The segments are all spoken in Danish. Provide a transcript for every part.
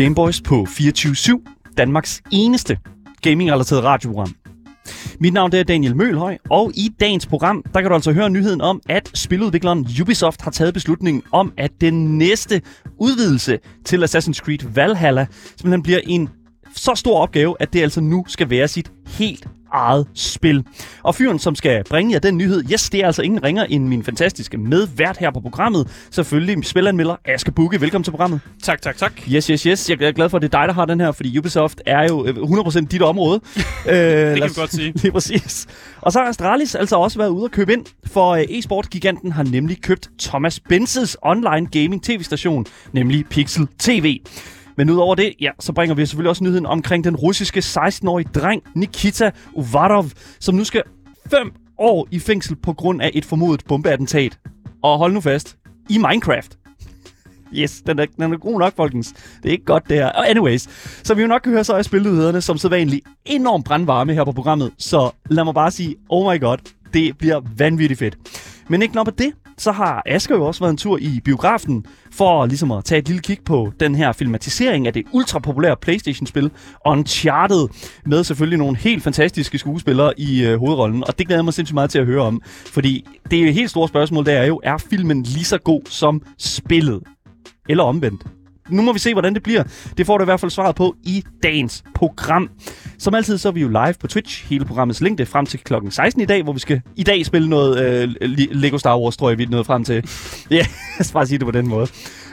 Gameboys på 24-7, Danmarks eneste gaming-relateret radioprogram. Mit navn er Daniel Mølhøj, og i dagens program, der kan du altså høre nyheden om, at spiludvikleren Ubisoft har taget beslutningen om, at den næste udvidelse til Assassin's Creed Valhalla simpelthen bliver en så stor opgave, at det altså nu skal være sit helt eget spil. Og fyren, som skal bringe jer den nyhed, yes, det er altså ingen ringer end min fantastiske medvært her på programmet. Selvfølgelig spilanmelder Aske Bukke. Velkommen til programmet. Tak, tak, tak. Yes, yes, yes. Jeg er glad for, at det er dig, der har den her, fordi Ubisoft er jo øh, 100% dit område. øh, det kan vi godt sige. Lige præcis. Og så har Astralis altså også været ude at købe ind, for øh, e-sport-giganten har nemlig købt Thomas Benzes online gaming tv-station, nemlig Pixel TV. Men udover det, ja, så bringer vi selvfølgelig også nyheden omkring den russiske 16-årige dreng Nikita Uvarov, som nu skal 5 år i fængsel på grund af et formodet bombeattentat. Og hold nu fast, i Minecraft. Yes, den er, den er god nok, folkens. Det er ikke godt, det her. Og anyways, så vi jo nok kan høre, så er spilnyhederne som sædvanligt enormt brandvarme her på programmet. Så lad mig bare sige, oh my god, det bliver vanvittigt fedt. Men ikke nok med det, så har Asger jo også været en tur i biografen for ligesom at tage et lille kig på den her filmatisering af det ultrapopulære Playstation-spil Uncharted, med selvfølgelig nogle helt fantastiske skuespillere i øh, hovedrollen, og det glæder jeg mig sindssygt meget til at høre om, fordi det er jo et helt stort spørgsmål, der er jo, er filmen lige så god som spillet? Eller omvendt? Nu må vi se, hvordan det bliver. Det får du i hvert fald svaret på i dagens program. Som altid, så er vi jo live på Twitch. Hele programmets længde frem til klokken 16 i dag, hvor vi skal i dag spille noget øh, Lego Star Wars, tror jeg, vi er nået frem til. Ja, jeg skal bare sige det på den måde.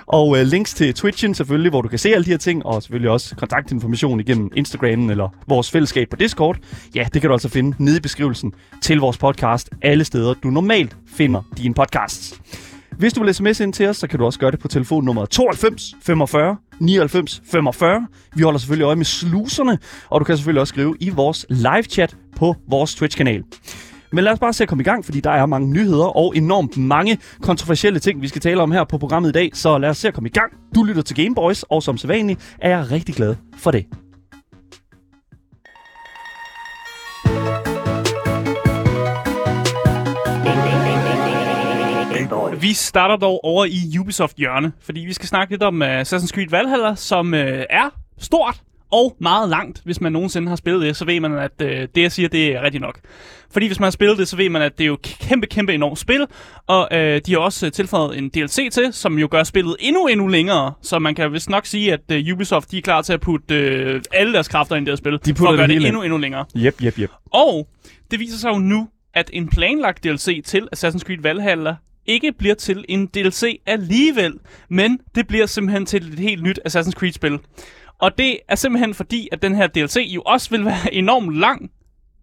Og øh, links til Twitchen selvfølgelig, hvor du kan se alle de her ting, og selvfølgelig også kontaktinformation igennem Instagramen eller vores fællesskab på Discord. Ja, det kan du altså finde nede i beskrivelsen til vores podcast, alle steder, du normalt finder dine podcasts. Hvis du vil sms ind til os, så kan du også gøre det på telefonnummer 92 45 99 45. Vi holder selvfølgelig øje med sluserne, og du kan selvfølgelig også skrive i vores live-chat på vores Twitch-kanal. Men lad os bare se at komme i gang, fordi der er mange nyheder og enormt mange kontroversielle ting, vi skal tale om her på programmet i dag. Så lad os se at komme i gang. Du lytter til Gameboys, og som sædvanligt er jeg rigtig glad for det. Vi starter dog over i Ubisoft hjørne, fordi vi skal snakke lidt om uh, Assassin's Creed Valhalla, som uh, er stort og meget langt. Hvis man nogensinde har spillet det, så ved man, at uh, det, jeg siger, det er rigtigt nok. Fordi hvis man har spillet det, så ved man, at det er jo kæmpe, kæmpe enormt spil, og uh, de har også tilføjet en DLC til, som jo gør spillet endnu, endnu længere. Så man kan vist nok sige, at uh, Ubisoft de er klar til at putte uh, alle deres kræfter ind i det her spil, de for at gøre det, det endnu, endnu længere. Yep, yep, yep. Og det viser sig jo nu, at en planlagt DLC til Assassin's Creed Valhalla ikke bliver til en DLC alligevel, men det bliver simpelthen til et helt nyt Assassin's Creed-spil. Og det er simpelthen fordi, at den her DLC jo også vil være enormt lang,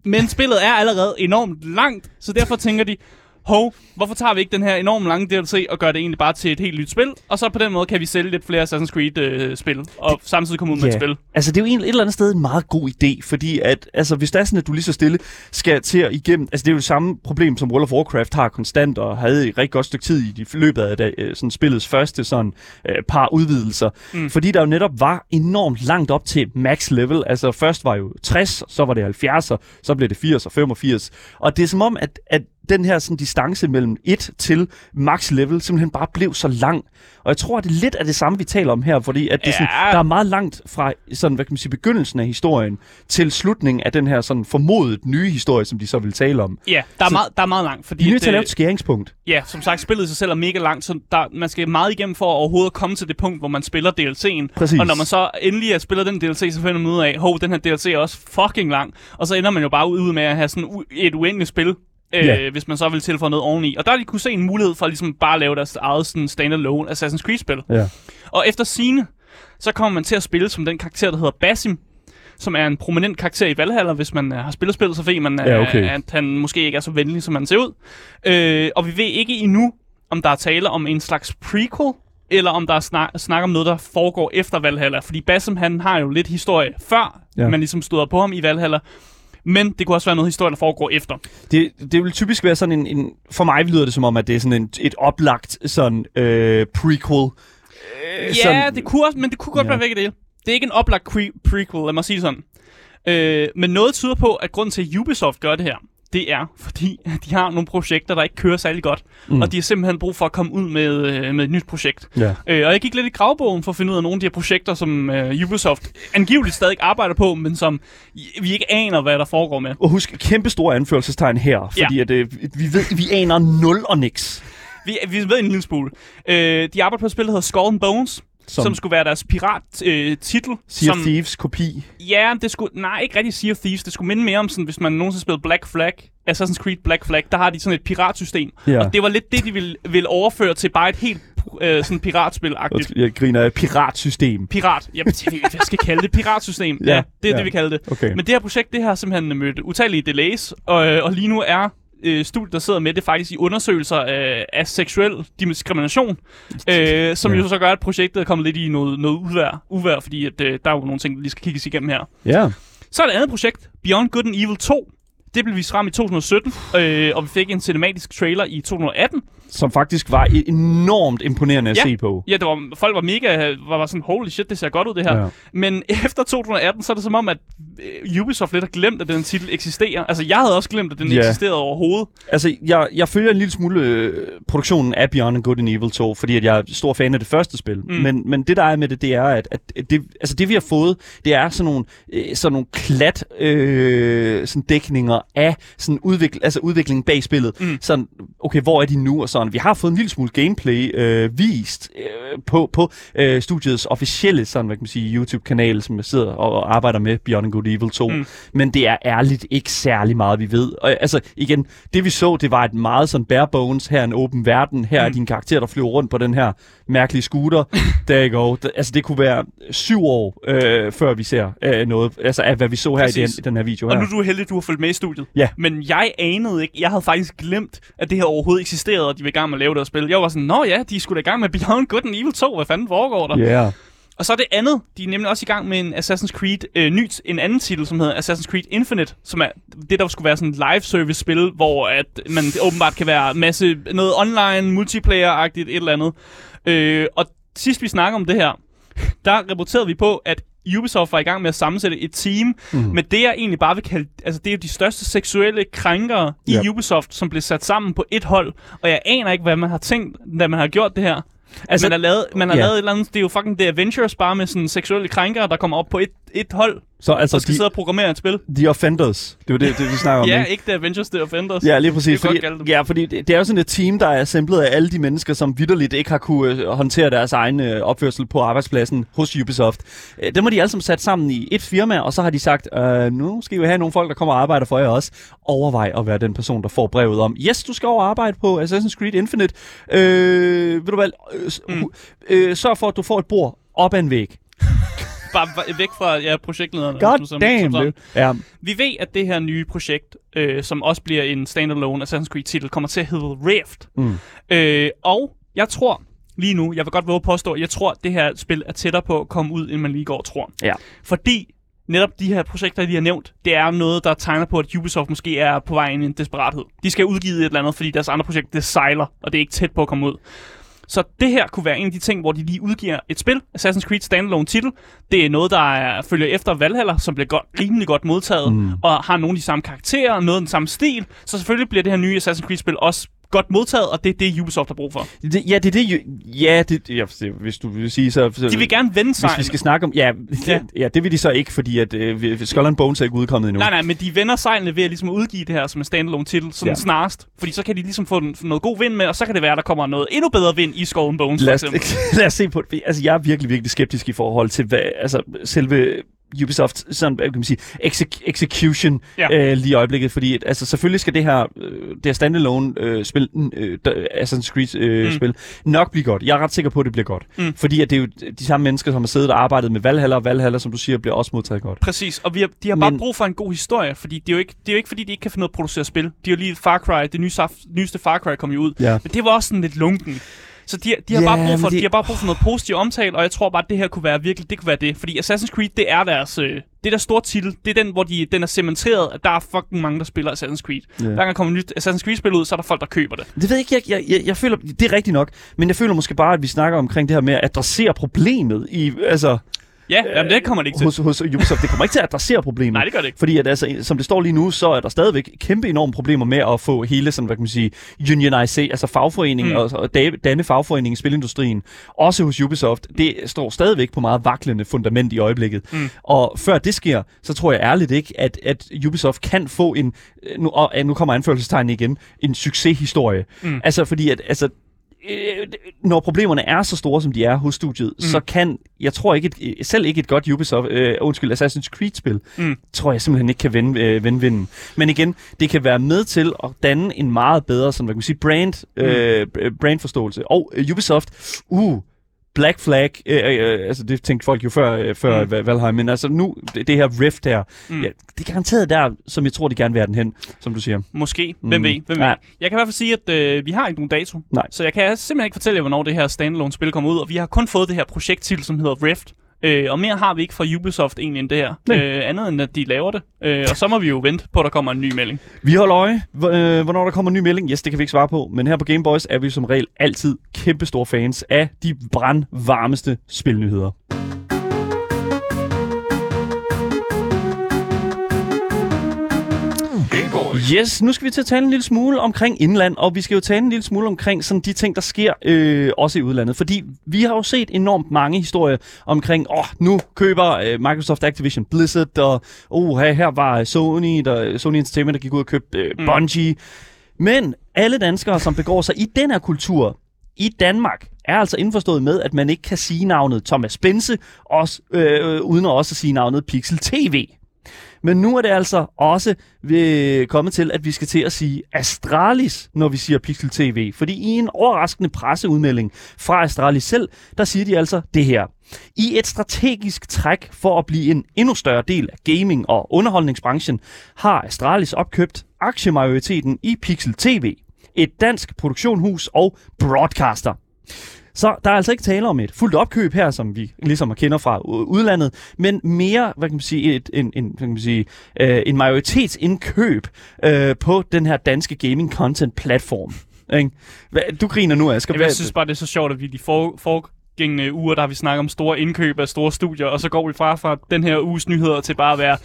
men spillet er allerede enormt langt, så derfor tænker de, hov, hvorfor tager vi ikke den her enormt lange DLC og gør det egentlig bare til et helt nyt spil, og så på den måde kan vi sælge lidt flere Assassin's Creed-spil, øh, og det, samtidig komme ud med et spil. Altså det er jo egentlig et eller andet sted en meget god idé, fordi at, altså, hvis det er sådan, at du lige så stille skal til at igennem, altså det er jo det samme problem, som World of Warcraft har konstant, og havde et rigtig godt stykke tid i de løbet af det, øh, sådan spillets første sådan, øh, par udvidelser, mm. fordi der jo netop var enormt langt op til max level, altså først var jo 60, så var det 70, så blev det 80 og 85, og det er som om, at, at den her sådan, distance mellem 1 til max level simpelthen bare blev så lang. Og jeg tror, at det er lidt af det samme, vi taler om her, fordi at det ja. sådan, der er meget langt fra sådan, hvad kan man sige, begyndelsen af historien til slutningen af den her sådan formodet nye historie, som de så vil tale om. Ja, der er, meget, der er meget langt. Fordi de er nødt til at lave et skæringspunkt. Ja, som sagt, spillet i sig selv er mega langt, så der, man skal meget igennem for at overhovedet komme til det punkt, hvor man spiller DLC'en. Præcis. Og når man så endelig er spillet den DLC, så finder man ud af, hov, den her DLC er også fucking lang. Og så ender man jo bare ud med at have sådan et uendeligt spil, øh, yeah. hvis man så vil tilføje noget oveni. Og der har de kunne se en mulighed for ligesom bare at lave deres eget sådan standalone Assassin's Creed-spil. Yeah. Og efter sine så kommer man til at spille som den karakter, der hedder Basim, som er en prominent karakter i Valhalla, hvis man uh, har spillet spillet, så ved man, uh, ja, okay. at han måske ikke er så venlig, som han ser ud. Uh, og vi ved ikke endnu, om der er tale om en slags prequel, eller om der er snak, snak om noget, der foregår efter Valhalla. Fordi Basim, han har jo lidt historie før, ja. man ligesom stod på ham i Valhalla. Men det kunne også være noget historie, der foregår efter. Det, det vil typisk være sådan en, en... For mig lyder det som om, at det er sådan en, et oplagt sådan øh, prequel. Øh, ja, sådan, det kunne også, men det kunne godt ja. være begge dele. Det er ikke en oplagt pre- prequel, lad mig sige sådan. Øh, men noget tyder på, at grund til, at Ubisoft gør det her, det er, fordi de har nogle projekter, der ikke kører særlig godt. Mm. Og de har simpelthen brug for at komme ud med, øh, med et nyt projekt. Ja. Øh, og jeg gik lidt i gravbogen for at finde ud af nogle af de her projekter, som øh, Ubisoft angiveligt stadig arbejder på, men som vi ikke aner, hvad der foregår med. Og husk, kæmpe store anførselstegn her, fordi Ja. at, øh, vi ved, vi aner nul og niks. Vi, vi ved en lille smule. Øh, de arbejder på et spil, der hedder Skull and Bones, som, Som- skulle være deres pirat-titel. Øh, titel, Sea som, Thieves kopi. Ja, det skulle... Nej, ikke rigtig Sea of Thieves. Det skulle minde mere om sådan, hvis man nogensinde spillede Black Flag. Assassin's Creed Black Flag. Der har de sådan et piratsystem. Ja. Og det var lidt det, de ville, ville overføre til bare et helt øh, sådan piratspil-agtigt. Jeg griner af piratsystem. Pirat. Jeg, jeg, jeg, jeg skal kalde det piratsystem. Ja, Ja, det er ja. det, vi kalder det. Okay. Men det her projekt, det har simpelthen mødt utallige delays, og, øh, og lige nu er øh, studiet, der sidder med det, faktisk i undersøgelser af, af seksuel diskrimination, øh, som Ja. jo så gør, at projektet er kommet lidt i noget, noget uvær, uvær fordi at, øh, der er jo nogle ting, der lige skal kigges igennem her. Ja. Så er der et andet projekt, Beyond Good and Evil 2. Det blev vist frem i 2017, øh, og vi fik en cinematisk trailer i 2018. Som faktisk var e- enormt imponerende at Ja. se på. Ja, det var, folk var mega, var, var sådan, holy shit, det ser godt ud det her. Ja. Men efter 2018, så er det som om, at øh, Ubisoft lidt har glemt, at den titel eksisterer. Altså, jeg havde også glemt, at den Ja. eksisterede overhovedet. Altså, jeg, jeg følger en lille smule øh, produktionen af Beyond and Good and Evil 2, fordi at jeg er stor fan af det første spil. Mm. Men, men det, der er med det, det er, at, at det, altså det, vi har fået, det er sådan nogle, øh, sådan nogle klat øh, sådan dækninger af sådan udvikl, altså udviklingen bag spillet. Mm. Sådan, okay, hvor er de nu? Og sådan. Vi har fået en lille smule gameplay øh, vist øh, på, på øh, studiets officielle sådan, hvad kan man sige, YouTube-kanal, som jeg sidder og, og arbejder med, Beyond Good Evil 2. Mm. Men det er ærligt ikke særlig meget, vi ved. Og, altså, igen, det vi så, det var et meget sådan bare bones, her er en åben verden, her mm. er din karakter, der flyver rundt på den her mærkelige scooter. There you go. Altså, det kunne være syv år, øh, før vi ser øh, noget, altså af hvad vi så her i den, Præcis. i den her video Og her. nu er du heldig, du har fulgt med i studiet. Ja. Men jeg anede ikke, jeg havde faktisk glemt, at det her overhovedet eksisterede, og de var i gang med at lave det her spil. Jeg var sådan, nå ja, de skulle da i gang med Beyond Good and Evil 2. Hvad fanden foregår der? Ja. Yeah. Og så er det andet, de er nemlig også i gang med en Assassin's Creed øh, nyt, en anden titel, som hedder Assassin's Creed Infinite, som er det, der skulle være sådan et live service spil, hvor at man åbenbart kan være masse, noget online, multiplayer-agtigt, et eller andet. Øh, og sidst vi snakker om det her, der rapporterede vi på, at Ubisoft var i gang med at sammensætte et team mm. med det, jeg egentlig bare vil kalde, altså det er jo de største seksuelle krænkere i Yep. Ubisoft, som blev sat sammen på et hold, og jeg aner ikke, hvad man har tænkt, da man har gjort det her. Altså, man har lavet, man har ja. lavet et eller andet, det er jo fucking The Avengers, bare med sådan seksuelle krænkere, der kommer op på et, et hold, Så altså, og skal de, sidde og programmere et spil. The Offenders, det var det, det vi snakker om. Ja, ikke? ikke The Avengers, The Offenders. Ja, lige præcis. Det Fordi, dem. ja, fordi det, det er jo sådan et team, der er assemblet af alle de mennesker, som vidderligt ikke har kunne øh, håndtere deres egen øh, opførsel på arbejdspladsen hos Ubisoft. Øh, dem har de alle sammen sat sammen i et firma, og så har de sagt, øh, nu skal vi have nogle folk, der kommer og arbejder for jer også. Overvej at være den person, der får brevet om, yes, du skal over arbejde på Assassin's Creed Infinite. Øh, ved du hvad, øh, Mm. øh, sørg for, at du får et bord op ad en væg. Bare væk fra ja, projektlederne. God som- som- damn, som. Ja, Vi ved, at det her nye projekt, øh, som også bliver en standalone Assassin's Creed-titel, kommer til at hedde Rift. Mm. Øh, og jeg tror lige nu, jeg vil godt våge at påstå, jeg tror, at det her spil er tættere på at komme ud, end man lige går og tror. Ja. Fordi netop de her projekter, de har nævnt, det er noget, der tegner på, at Ubisoft måske er på vej ind i en desperathed. De skal udgive et eller andet, fordi deres andre projekt, det sejler, og det er ikke tæt på at komme ud. Så det her kunne være en af de ting, hvor de lige udgiver et spil, Assassin's Creed standalone titel. Det er noget, der er, følger efter Valhalla, som bliver godt, rimelig godt modtaget, mm. og har nogle af de samme karakterer, noget af den samme stil. Så selvfølgelig bliver det her nye Assassin's Creed-spil også godt modtaget, og det er det, Ubisoft har brug for. det, ja, det er det. Ja, det, ja, hvis du vil sige så... så De vil gerne vende sig. Hvis vi skal snakke om... Ja, ja. Ja. det vil de så ikke, fordi at øh, Skull and Bones er ikke udkommet endnu. Nej, nej, men de vender sejlene ved at ligesom udgive det her som en standalone titel, sådan Ja. snarest. Fordi så kan de ligesom få noget god vind med, og så kan det være, der kommer noget endnu bedre vind i Skull and Bones, for Lad os, eksempel. lad os se på det. Altså, jeg er virkelig, virkelig skeptisk i forhold til, hvad, altså, selve Ubisoft sådan, kan man sige, exec- execution ja. Øh, lige i øjeblikket, fordi at, altså, selvfølgelig skal det her, øh, det her standalone øh, spil, øh, der- Assassin's Creed øh, mm. Mm. spil, nok blive godt. Jeg er ret sikker på, at det bliver godt. Mm. Fordi at det er jo de samme mennesker, som har siddet og arbejdet med Valhalla, og Valhalla, som du siger, bliver også modtaget godt. Præcis, og vi har, de har bare Men- brug for en god historie, fordi det er, jo ikke, det er jo ikke, fordi de ikke kan finde noget at producere spil. De har lige Far Cry, det nye, nyeste Far Cry kom jo ud. Ja. Men det var også sådan lidt lunken. Så de, de, har Ja, bare brug for, det- de har bare brug for noget positiv omtale, og jeg tror bare, at det her kunne være virkelig, det kunne være det. Fordi Assassin's Creed, det er deres, øh, det er deres store titel. Det er den, hvor de, den er cementeret, at der er fucking mange, der spiller Assassin's Creed. Ja. Hver gang der kommer et nyt Assassin's Creed-spil ud, så er der folk, der køber det. Det ved jeg ikke, jeg, jeg, jeg, jeg føler, det er rigtigt nok, men jeg føler måske bare, at vi snakker omkring det her med at adressere problemet i, altså, Ja, jamen, det kommer det ikke til. hos, hos Ubisoft. Det kommer ikke til at adressere problemet. Nej, det gør det ikke. Fordi at, altså, som det står lige nu, så er der stadigvæk kæmpe enorme problemer med at få hele sådan, hvad kan man sige, unionisere, altså fagforeningen Mm. og, og da- danne fagforeningen i spilindustrien, også hos Ubisoft, det står stadigvæk på meget vaklende fundament i øjeblikket. Mm. Og før det sker, så tror jeg ærligt ikke, at, at Ubisoft kan få en, nu, og nu kommer anførselstegn igen, en succeshistorie. Mm. Altså fordi, at altså, øh, når problemerne er så store, som de er hos studiet, mm. så kan, jeg tror ikke, et, selv ikke et godt Ubisoft, øh, undskyld, Assassin's Creed-spil, Mm. tror jeg simpelthen ikke kan vende, øh, vende vinden. Men igen, det kan være med til at danne en meget bedre, sådan, hvad kan man sige, brand, øh, brandforståelse. Og øh, Ubisoft, uh, Black Flag, øh, øh, altså det tænkte folk jo før, øh, før Mm. Valheim, men altså nu, det, det her Rift her, Mm. ja, det er garanteret der, som jeg tror, de gerne vil have den hen, som du siger. Måske. Hvem Mm. ved? Hvem Ja. ved? Jeg kan i hvert fald sige, at øh, vi har ikke nogen dato. Nej. Så jeg kan simpelthen ikke fortælle jer, hvornår det her standalone-spil kommer ud. Og vi har kun fået det her projekttitel, som hedder Rift. Øh, og mere har vi ikke fra Ubisoft egentlig end det her. Nej. Øh, andet end, at de laver det. Øh, og så må vi jo vente på, at der kommer en ny melding. Vi holder øje, øh, hvornår der kommer en ny melding. Yes, det kan vi ikke svare på, men her på Gameboys er vi som regel altid kæmpe store fans af de brandvarmeste spilnyheder. Yes, nu skal vi til at tale en lille smule omkring indland, og vi skal jo tale en lille smule omkring sådan de ting, der sker øh, også i udlandet. Fordi vi har jo set enormt mange historier omkring, åh, oh, nu køber øh, Microsoft Activision Blizzard, og oh, her, her var Sony, der, Sony Entertainment, der gik ud og købte øh, Mm. Bungie. Men alle danskere, som begår sig i den her kultur, i Danmark, er altså indforstået med, at man ikke kan sige navnet Thomas Bense, også, øh, uden at også sige navnet Pixel TV. Men nu er det altså også øh, kommet til, at vi skal til at sige Astralis, når vi siger Pixel TV. Fordi i en overraskende presseudmelding fra Astralis selv, der siger de altså det her. I et strategisk træk for at blive en endnu større del af gaming- og underholdningsbranchen, har Astralis opkøbt aktiemajoriteten i Pixel TV, et dansk produktionshus og broadcaster. Så der er altså ikke tale om et fuldt opkøb her, som vi ligesom kender fra udlandet, men mere, hvad kan man sige, et, en, en, hvad kan man sige, øh, en majoritetsindkøb øh, på den her danske gaming content platform. Ikke? Du griner nu, Asger. Jeg synes bare, det er så sjovt, at vi de for, forgængende uger, der har vi snakket om store indkøb af store studier, og så går vi fra fra den her uges nyheder til bare at være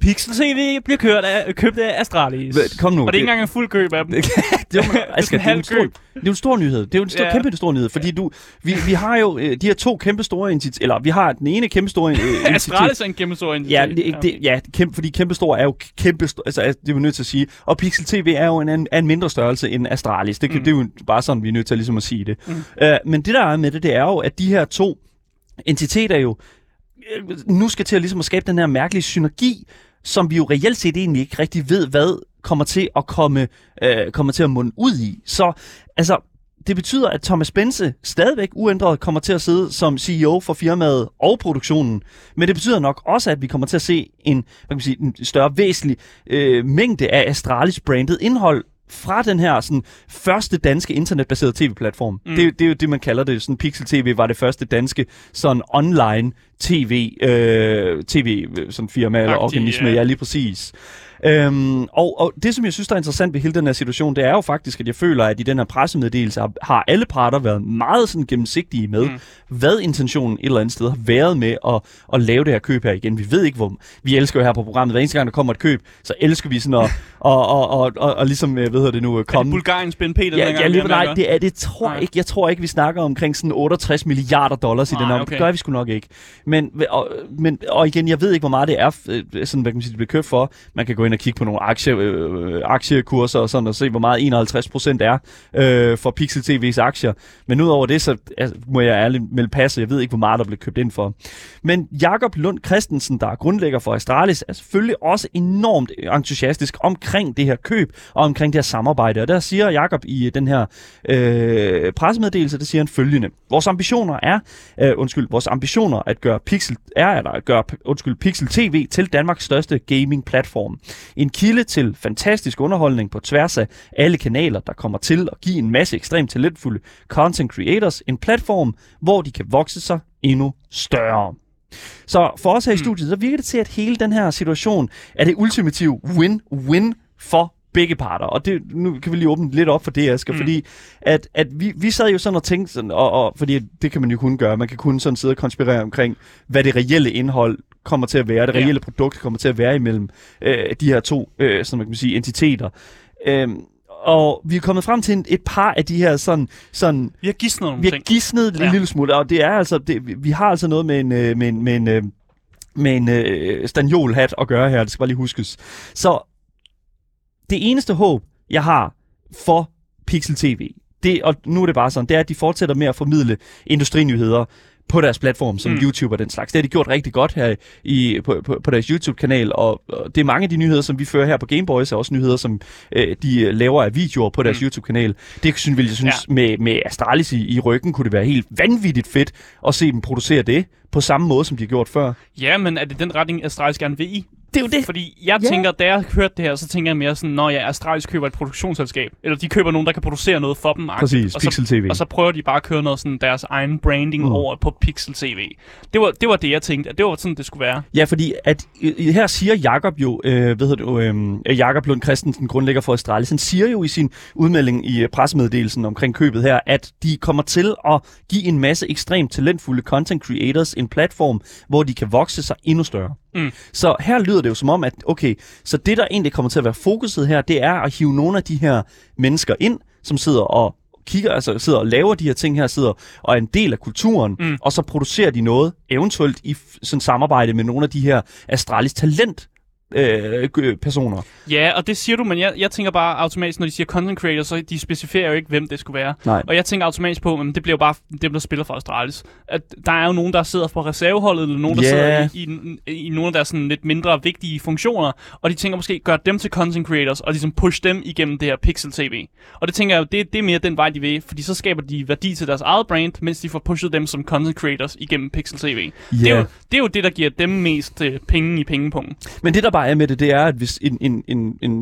Pixel TV bliver kørt af, købt af Astralis. Hvad- Kom nu. Og det er ikke engang en fuld køb af dem. det, det, er jo- Asger, det, er en halv stor, køb. det er en stor nyhed. Det er en stor, Ja. kæmpe stor nyhed, fordi du, vi, vi har jo øh, de her to kæmpe store initiativer, eller vi har den ene kæmpe store øh, Astralis er en kæmpe stor Ja, det, det, ja kæmpe, fordi kæmpe stor er jo kæmpe stor, altså det er vi nødt til at sige. Og Pixel TV er jo en, en, er en mindre størrelse end Astralis. Det, mm. Mm. det er jo bare sådan, vi er nødt til ligesom at sige det. Mm. Uh, men det der er med det, det er jo, at de her to entiteter jo Øh, nu skal til at, ligesom at skabe den her mærkelige synergi, som vi jo reelt set egentlig ikke rigtig ved, hvad kommer til at komme, øh, kommer til at munde ud i. Så altså, det betyder, at Thomas Bense stadigvæk uændret kommer til at sidde som CEO for firmaet og produktionen. Men det betyder nok også, at vi kommer til at se en, hvad kan man sige, en større væsentlig øh, mængde af Astralis branded indhold fra den her sådan, første danske internetbaserede tv-platform. Mm. Det, det er jo det, man kalder det. Sådan, Pixel TV var det første danske sådan online tv, øh, tv sådan firma eller organisme. ja. Ja, lige præcis. Øhm, og, og det, som jeg synes, der er interessant ved hele den her situation, det er jo faktisk, at jeg føler, at i den her pressemeddelelse har, har alle parter været meget sådan gennemsigtige med, Mm. hvad intentionen et eller andet sted har været med at, at lave det her køb her igen. Vi ved ikke, hvor... Vi elsker jo her på programmet, hver eneste gang, der kommer et køb, så elsker vi sådan at, og, og, og, og, og ligesom, øh, hvad hedder det nu, Er det komme... Bulgariens BNP, den Ja, gang, ja lige, nej, det er det tror Nej. jeg ikke. Jeg tror ikke, vi snakker omkring sådan 68 milliarder dollars i Nej, den her. okay. Det gør vi sgu nok ikke. Men og, men, og igen, jeg ved ikke, hvor meget det er, øh, sådan, hvad kan man sige, det bliver købt for. Man kan gå ind og kigge på nogle aktie, øh, aktiekurser og sådan, og se, hvor meget 51 procent er øh, for Pixel TV's aktier. Men udover det, så altså, må jeg ærligt melde passe. Jeg ved ikke, hvor meget der blev købt ind for. Men Jakob Lund Christensen, der er grundlægger for Astralis, er selvfølgelig også enormt entusiastisk omkring det her køb og omkring det her samarbejde. Og der siger Jakob i den her øh, pressemeddelelse, der siger han følgende. Vores ambitioner er, øh, undskyld, vores ambitioner at gøre Pixel, er at gøre, undskyld, Pixel TV til Danmarks største gaming-platform. En kilde til fantastisk underholdning på tværs af alle kanaler, der kommer til at give en masse ekstremt talentfulde content creators en platform, hvor de kan vokse sig endnu større. Så for os her i Hmm. studiet, så virker det til, at hele den her situation er det ultimative win-win for begge parter. Og det, nu kan vi lige åbne lidt op for det, Asger, mm. fordi at, at vi, vi sad jo sådan og tænkte, sådan, og, og, fordi det kan man jo kun gøre, man kan kun sådan sidde og konspirere omkring, hvad det reelle indhold kommer til at være, det reelle ja. produkt kommer til at være imellem øh, de her to, øh, som man kan sige, entiteter. Øhm, og vi er kommet frem til en, et par af de her sådan... sådan Vi har gisnet nogle vi har ting. gisnet ja. en lille smule, og det er altså... Det, vi- har altså noget med en, øh, med en, med en, øh, med en øh, stanjolhat at gøre her, det skal bare lige huskes. Så det eneste håb, jeg har for Pixel TV, det, og nu er det bare sådan, det er, at de fortsætter med at formidle industrinyheder på deres platform, som Mm. YouTube og den slags. Det har de gjort rigtig godt her i, på, på, på deres YouTube-kanal, og, og det er mange af de nyheder, som vi fører her på Gameboys, er også nyheder, som øh, de øh, laver af videoer på deres mm. YouTube-kanal. Det synes, vil jeg synes, ja. med, med Astralis i, i ryggen, kunne det være helt vanvittigt fedt at se dem producere det på samme måde, som de har gjort før. Ja, men er det den retning, Astralis gerne vil i? Det er jo det. Fordi jeg Ja. tænker, da jeg hørte det her, så tænker jeg mere sådan, når ja, Astralis køber et produktionsselskab. Eller de køber nogen, der kan producere noget for dem. Præcis, og så, Pixel TV. og så prøver de bare at køre noget sådan deres egen branding mm. Over på Pixel TV. Det var, det var det, jeg tænkte, at det var sådan, det skulle være. Ja, fordi at, øh, her siger Jakob jo, øh, ved du, øh, Jakob Lund Christensen, grundlægger for Astralis, han siger jo i sin udmelding i øh, pressemeddelelsen omkring købet her, at de kommer til at give en masse ekstremt talentfulde content creators en platform, hvor de kan vokse sig endnu større. Mm. Så her lyder det jo som om, at okay, så det der egentlig kommer til at være fokuset her, det er at hive nogle af de her mennesker ind, som sidder og kigger, altså sidder og laver de her ting her, sidder og er en del af kulturen, Mm. og så producerer de noget, eventuelt i sådan samarbejde med nogle af de her Astralis talent øh, personer. Ja, og det siger du, men jeg, jeg tænker bare automatisk, når de siger content creator, så de specificerer jo ikke, hvem det skulle være. Nej. Og jeg tænker automatisk på, at det bliver jo bare dem, der spiller for Astralis. At der er jo nogen, der sidder på reserveholdet, eller nogen, der sidder i, i, i nogle af deres sådan lidt mindre vigtige funktioner, og de tænker måske, gør dem til content creators, og ligesom push dem igennem det her Pixel TV. Og det tænker jeg jo, det, det er mere den vej, de vil, fordi så skaber de værdi til deres eget brand, mens de får pushet dem som content creators igennem Pixel TV. Det, er jo, det er jo det, der giver dem mest øh, penge i pengepunkten. Men det der bare er med det, det er, at hvis en, en, en, en,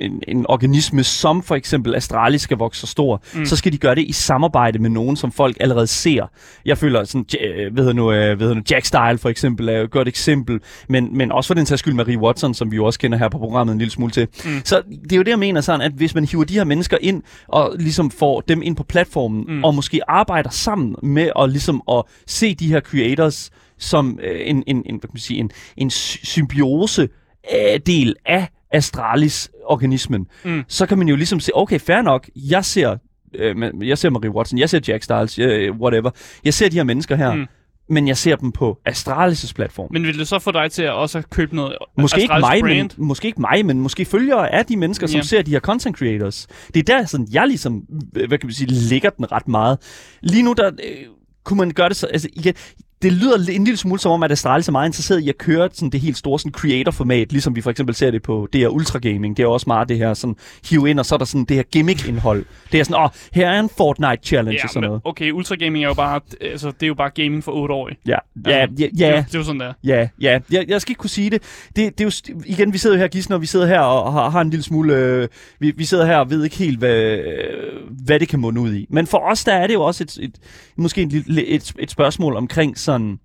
en, en organisme som for eksempel Astralis skal vokse så stor, Mm. så skal de gøre det i samarbejde med nogen, som folk allerede ser. Jeg føler sådan, øh, ved jeg nu, øh, ved jeg nu, Jack Style for eksempel er et godt eksempel, men, men også for den sags skyld Marie Watson, som vi jo også kender her på programmet en lille smule til. Mm. Så det er jo det, jeg mener sådan, at hvis man hiver de her mennesker ind, og ligesom får dem ind på platformen, Mm. og måske arbejder sammen med at ligesom at se de her creators som øh, en, en, en, hvad kan man sige, en, en sy- symbiose øh, del af Astralis-organismen, Mm. så kan man jo ligesom se, okay, fair nok, jeg ser, øh, jeg ser Marie Watson, jeg ser Jack Styles, øh, whatever, jeg ser de her mennesker her, Mm. men jeg ser dem på Astralis' platform. Men vil det så få dig til at også købe noget Måske ikke, mig, brand? men, måske ikke mig, men måske følgere af de mennesker, som Ja. ser de her content creators. Det er der, sådan, jeg ligesom, hvad kan man sige, lægger den ret meget. Lige nu, der øh, kunne man gøre det så, altså igen, det lyder en lille smule som om, at Astralis er meget interesseret i at køre sådan det helt store sådan creator-format, ligesom vi for eksempel ser det på her Ultra Gaming. Det er også meget det her sådan, hive ind, og så er der sådan det her gimmick-indhold. Det er sådan, åh, oh, her er en Fortnite-challenge Ja, og sådan men noget. okay, Ultra Gaming er jo bare, altså, det er jo bare gaming for 8 år. Ja, ja, ja, Det, er ja, jo- det er jo sådan der. Ja, ja. Jeg, jeg skal ikke kunne sige det. det. Det er jo, igen, vi sidder jo her, Gisner, og vi sidder her og har, har en lille smule... Øh, vi, vi sidder her og ved ikke helt, hvad, hvad det kan munde ud i. Men for os, der er det jo også et, et, måske et, lille- et, et spørgsmål omkring sådan...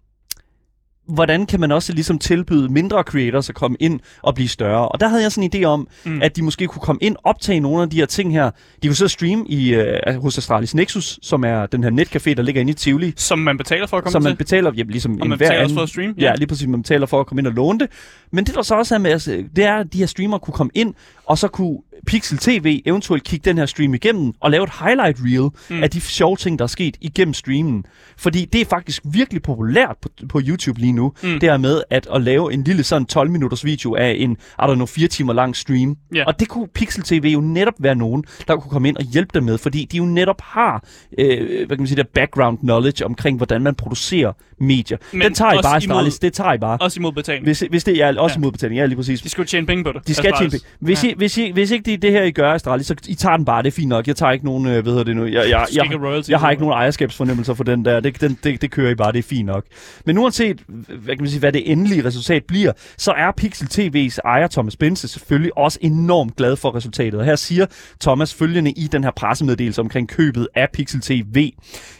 Hvordan kan man også ligesom tilbyde mindre creators at komme ind og blive større? Og der havde jeg sådan en idé om, Mm. at de måske kunne komme ind, optage nogle af de her ting her. De kunne så streame i, øh, hos Astralis Nexus, som er den her netcafé, der ligger inde i Tivoli. Som man betaler for at komme Som man til. betaler, ja, ligesom Og man betaler også anden- for at streame. Ja, lige præcis. Man betaler for at komme ind og låne det. Men det der så også er med, altså, det er, at de her streamere kunne komme ind, og så kunne Pixel TV eventuelt kigge den her stream igennem, og lave et highlight reel Mm. af de sjove ting, der er sket igennem streamen. Fordi det er faktisk virkelig populært på, på YouTube lige nu, Mm. det er med at, at lave en lille sådan 12 minutters video af en, I don't know, 4 timer lang stream. Ja. Og det kunne Pixel TV jo netop være nogen, der kunne komme ind og hjælpe dem med, fordi de jo netop har, øh, hvad kan man sige, der background knowledge omkring, hvordan man producerer medier. Men den tager I bare, imod-. Det tager I bare. Også imod betaling. Hvis, hvis det er også Ja. ja. modbetaling, ja lige præcis. De skal jo tjene penge på det. De skal tjene penge. Hvis, Ja. I, hvis, I, hvis ikke det er det her, I gør, Astralis, så I tager den bare, det er fint nok. Jeg tager ikke nogen, øh, hvad hedder det nu, jeg, jeg, jeg, have royalties jeg har ikke nogen ejerskabsfornemmelser for den der. Det, den, det, det kører I bare, det er fint nok. Men uanset, hvad, kan man sige, hvad det endelige resultat bliver, så er Pixel TV's ejer Thomas Bense selvfølgelig også enormt glad for resultatet. Og her siger Thomas følgende i den her pressemeddelelse omkring købet af Pixel TV.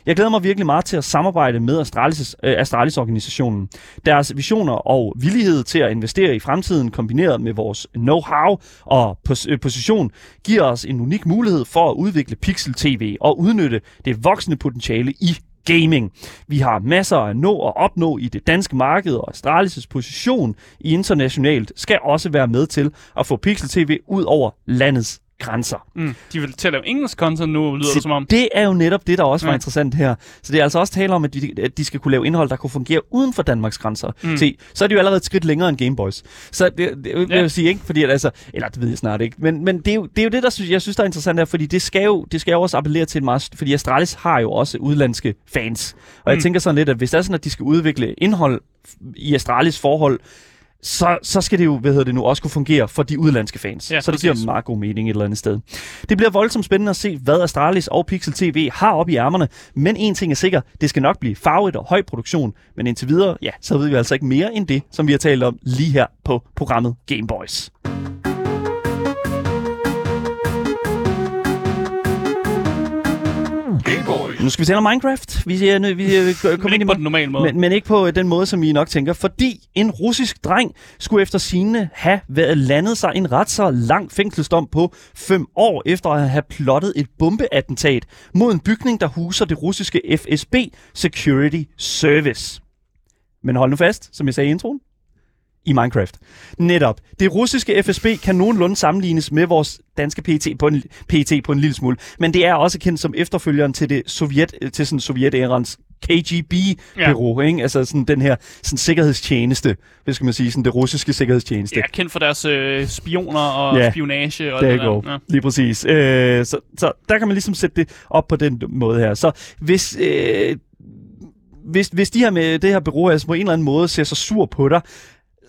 Jeg glæder mig virkelig meget til at samarbejde med Astralis, øh, Astralis-organisationen. Deres visioner og villighed til at investere i fremtiden, kombineret med vores know-how og pos- øh, position giver os en unik mulighed for at udvikle Pixel TV og udnytte det voksende potentiale i gaming. Vi har masser at nå og opnå i det danske marked, og Astralis' position i internationalt skal også være med til at få Pixel TV ud over landets grænser. Mm. De vil til at lave engelsk content nu, lyder Se, det som om. Det er jo netop det, der også var Ja. interessant her. Så det er altså også tale om, at de, at de skal kunne lave indhold, der kunne fungere uden for Danmarks grænser. Mm. Mm. Se, så er det jo allerede et skridt længere end Gameboys. Så det, det vil Ja. jeg sige, ikke? Fordi at, altså, eller det ved jeg snart ikke. Men, men det, er jo, det er jo det, der synes, jeg synes, der er interessant her, fordi det skal jo, det skal jo også appellere til en meget... Fordi Astralis har jo også udlandske fans. Og jeg Mm. tænker sådan lidt, at hvis det er sådan, at de skal udvikle indhold i Astralis forhold, så, så skal det jo, hvad hedder det nu, også kunne fungere for de udlandske fans. Ja, så det giver meget god mening et eller andet sted. Det bliver voldsomt spændende at se, hvad Astralis og Pixel TV har op i ærmerne, men en ting er sikker, det skal nok blive farvet og høj produktion, men indtil videre, ja, så ved vi altså ikke mere end det, som vi har talt om lige her på programmet Game Boys. Nu skal vi tale om Minecraft. Vi, er, vi øh, Men kommer ind i på den normale måde. men, men ikke på øh, den måde, som I nok tænker. Fordi en russisk dreng skulle efter sine have været landet sig en ret så lang fængselsdom på fem år, efter at have plottet et bombeattentat mod en bygning, der huser det russiske FSB Security Service. Men hold nu fast, som jeg sagde i introen, i Minecraft. Netop. Det russiske FSB kan nogenlunde sammenlignes med vores danske PET på en, PET på en lille smule, men det er også kendt som efterfølgeren til det sovjet, til sådan sovjetærens KGB-bureau, ja. ikke? Altså sådan den her sådan sikkerhedstjeneste, hvad skal man sige, sådan det russiske sikkerhedstjeneste. Ja, kendt for deres øh, spioner og Ja. spionage og det der. Ja. Lige præcis. Øh, så, så der kan man ligesom sætte det op på den måde her. Så hvis, øh, hvis, hvis de her med det her bureau altså på en eller anden måde ser så sur på dig,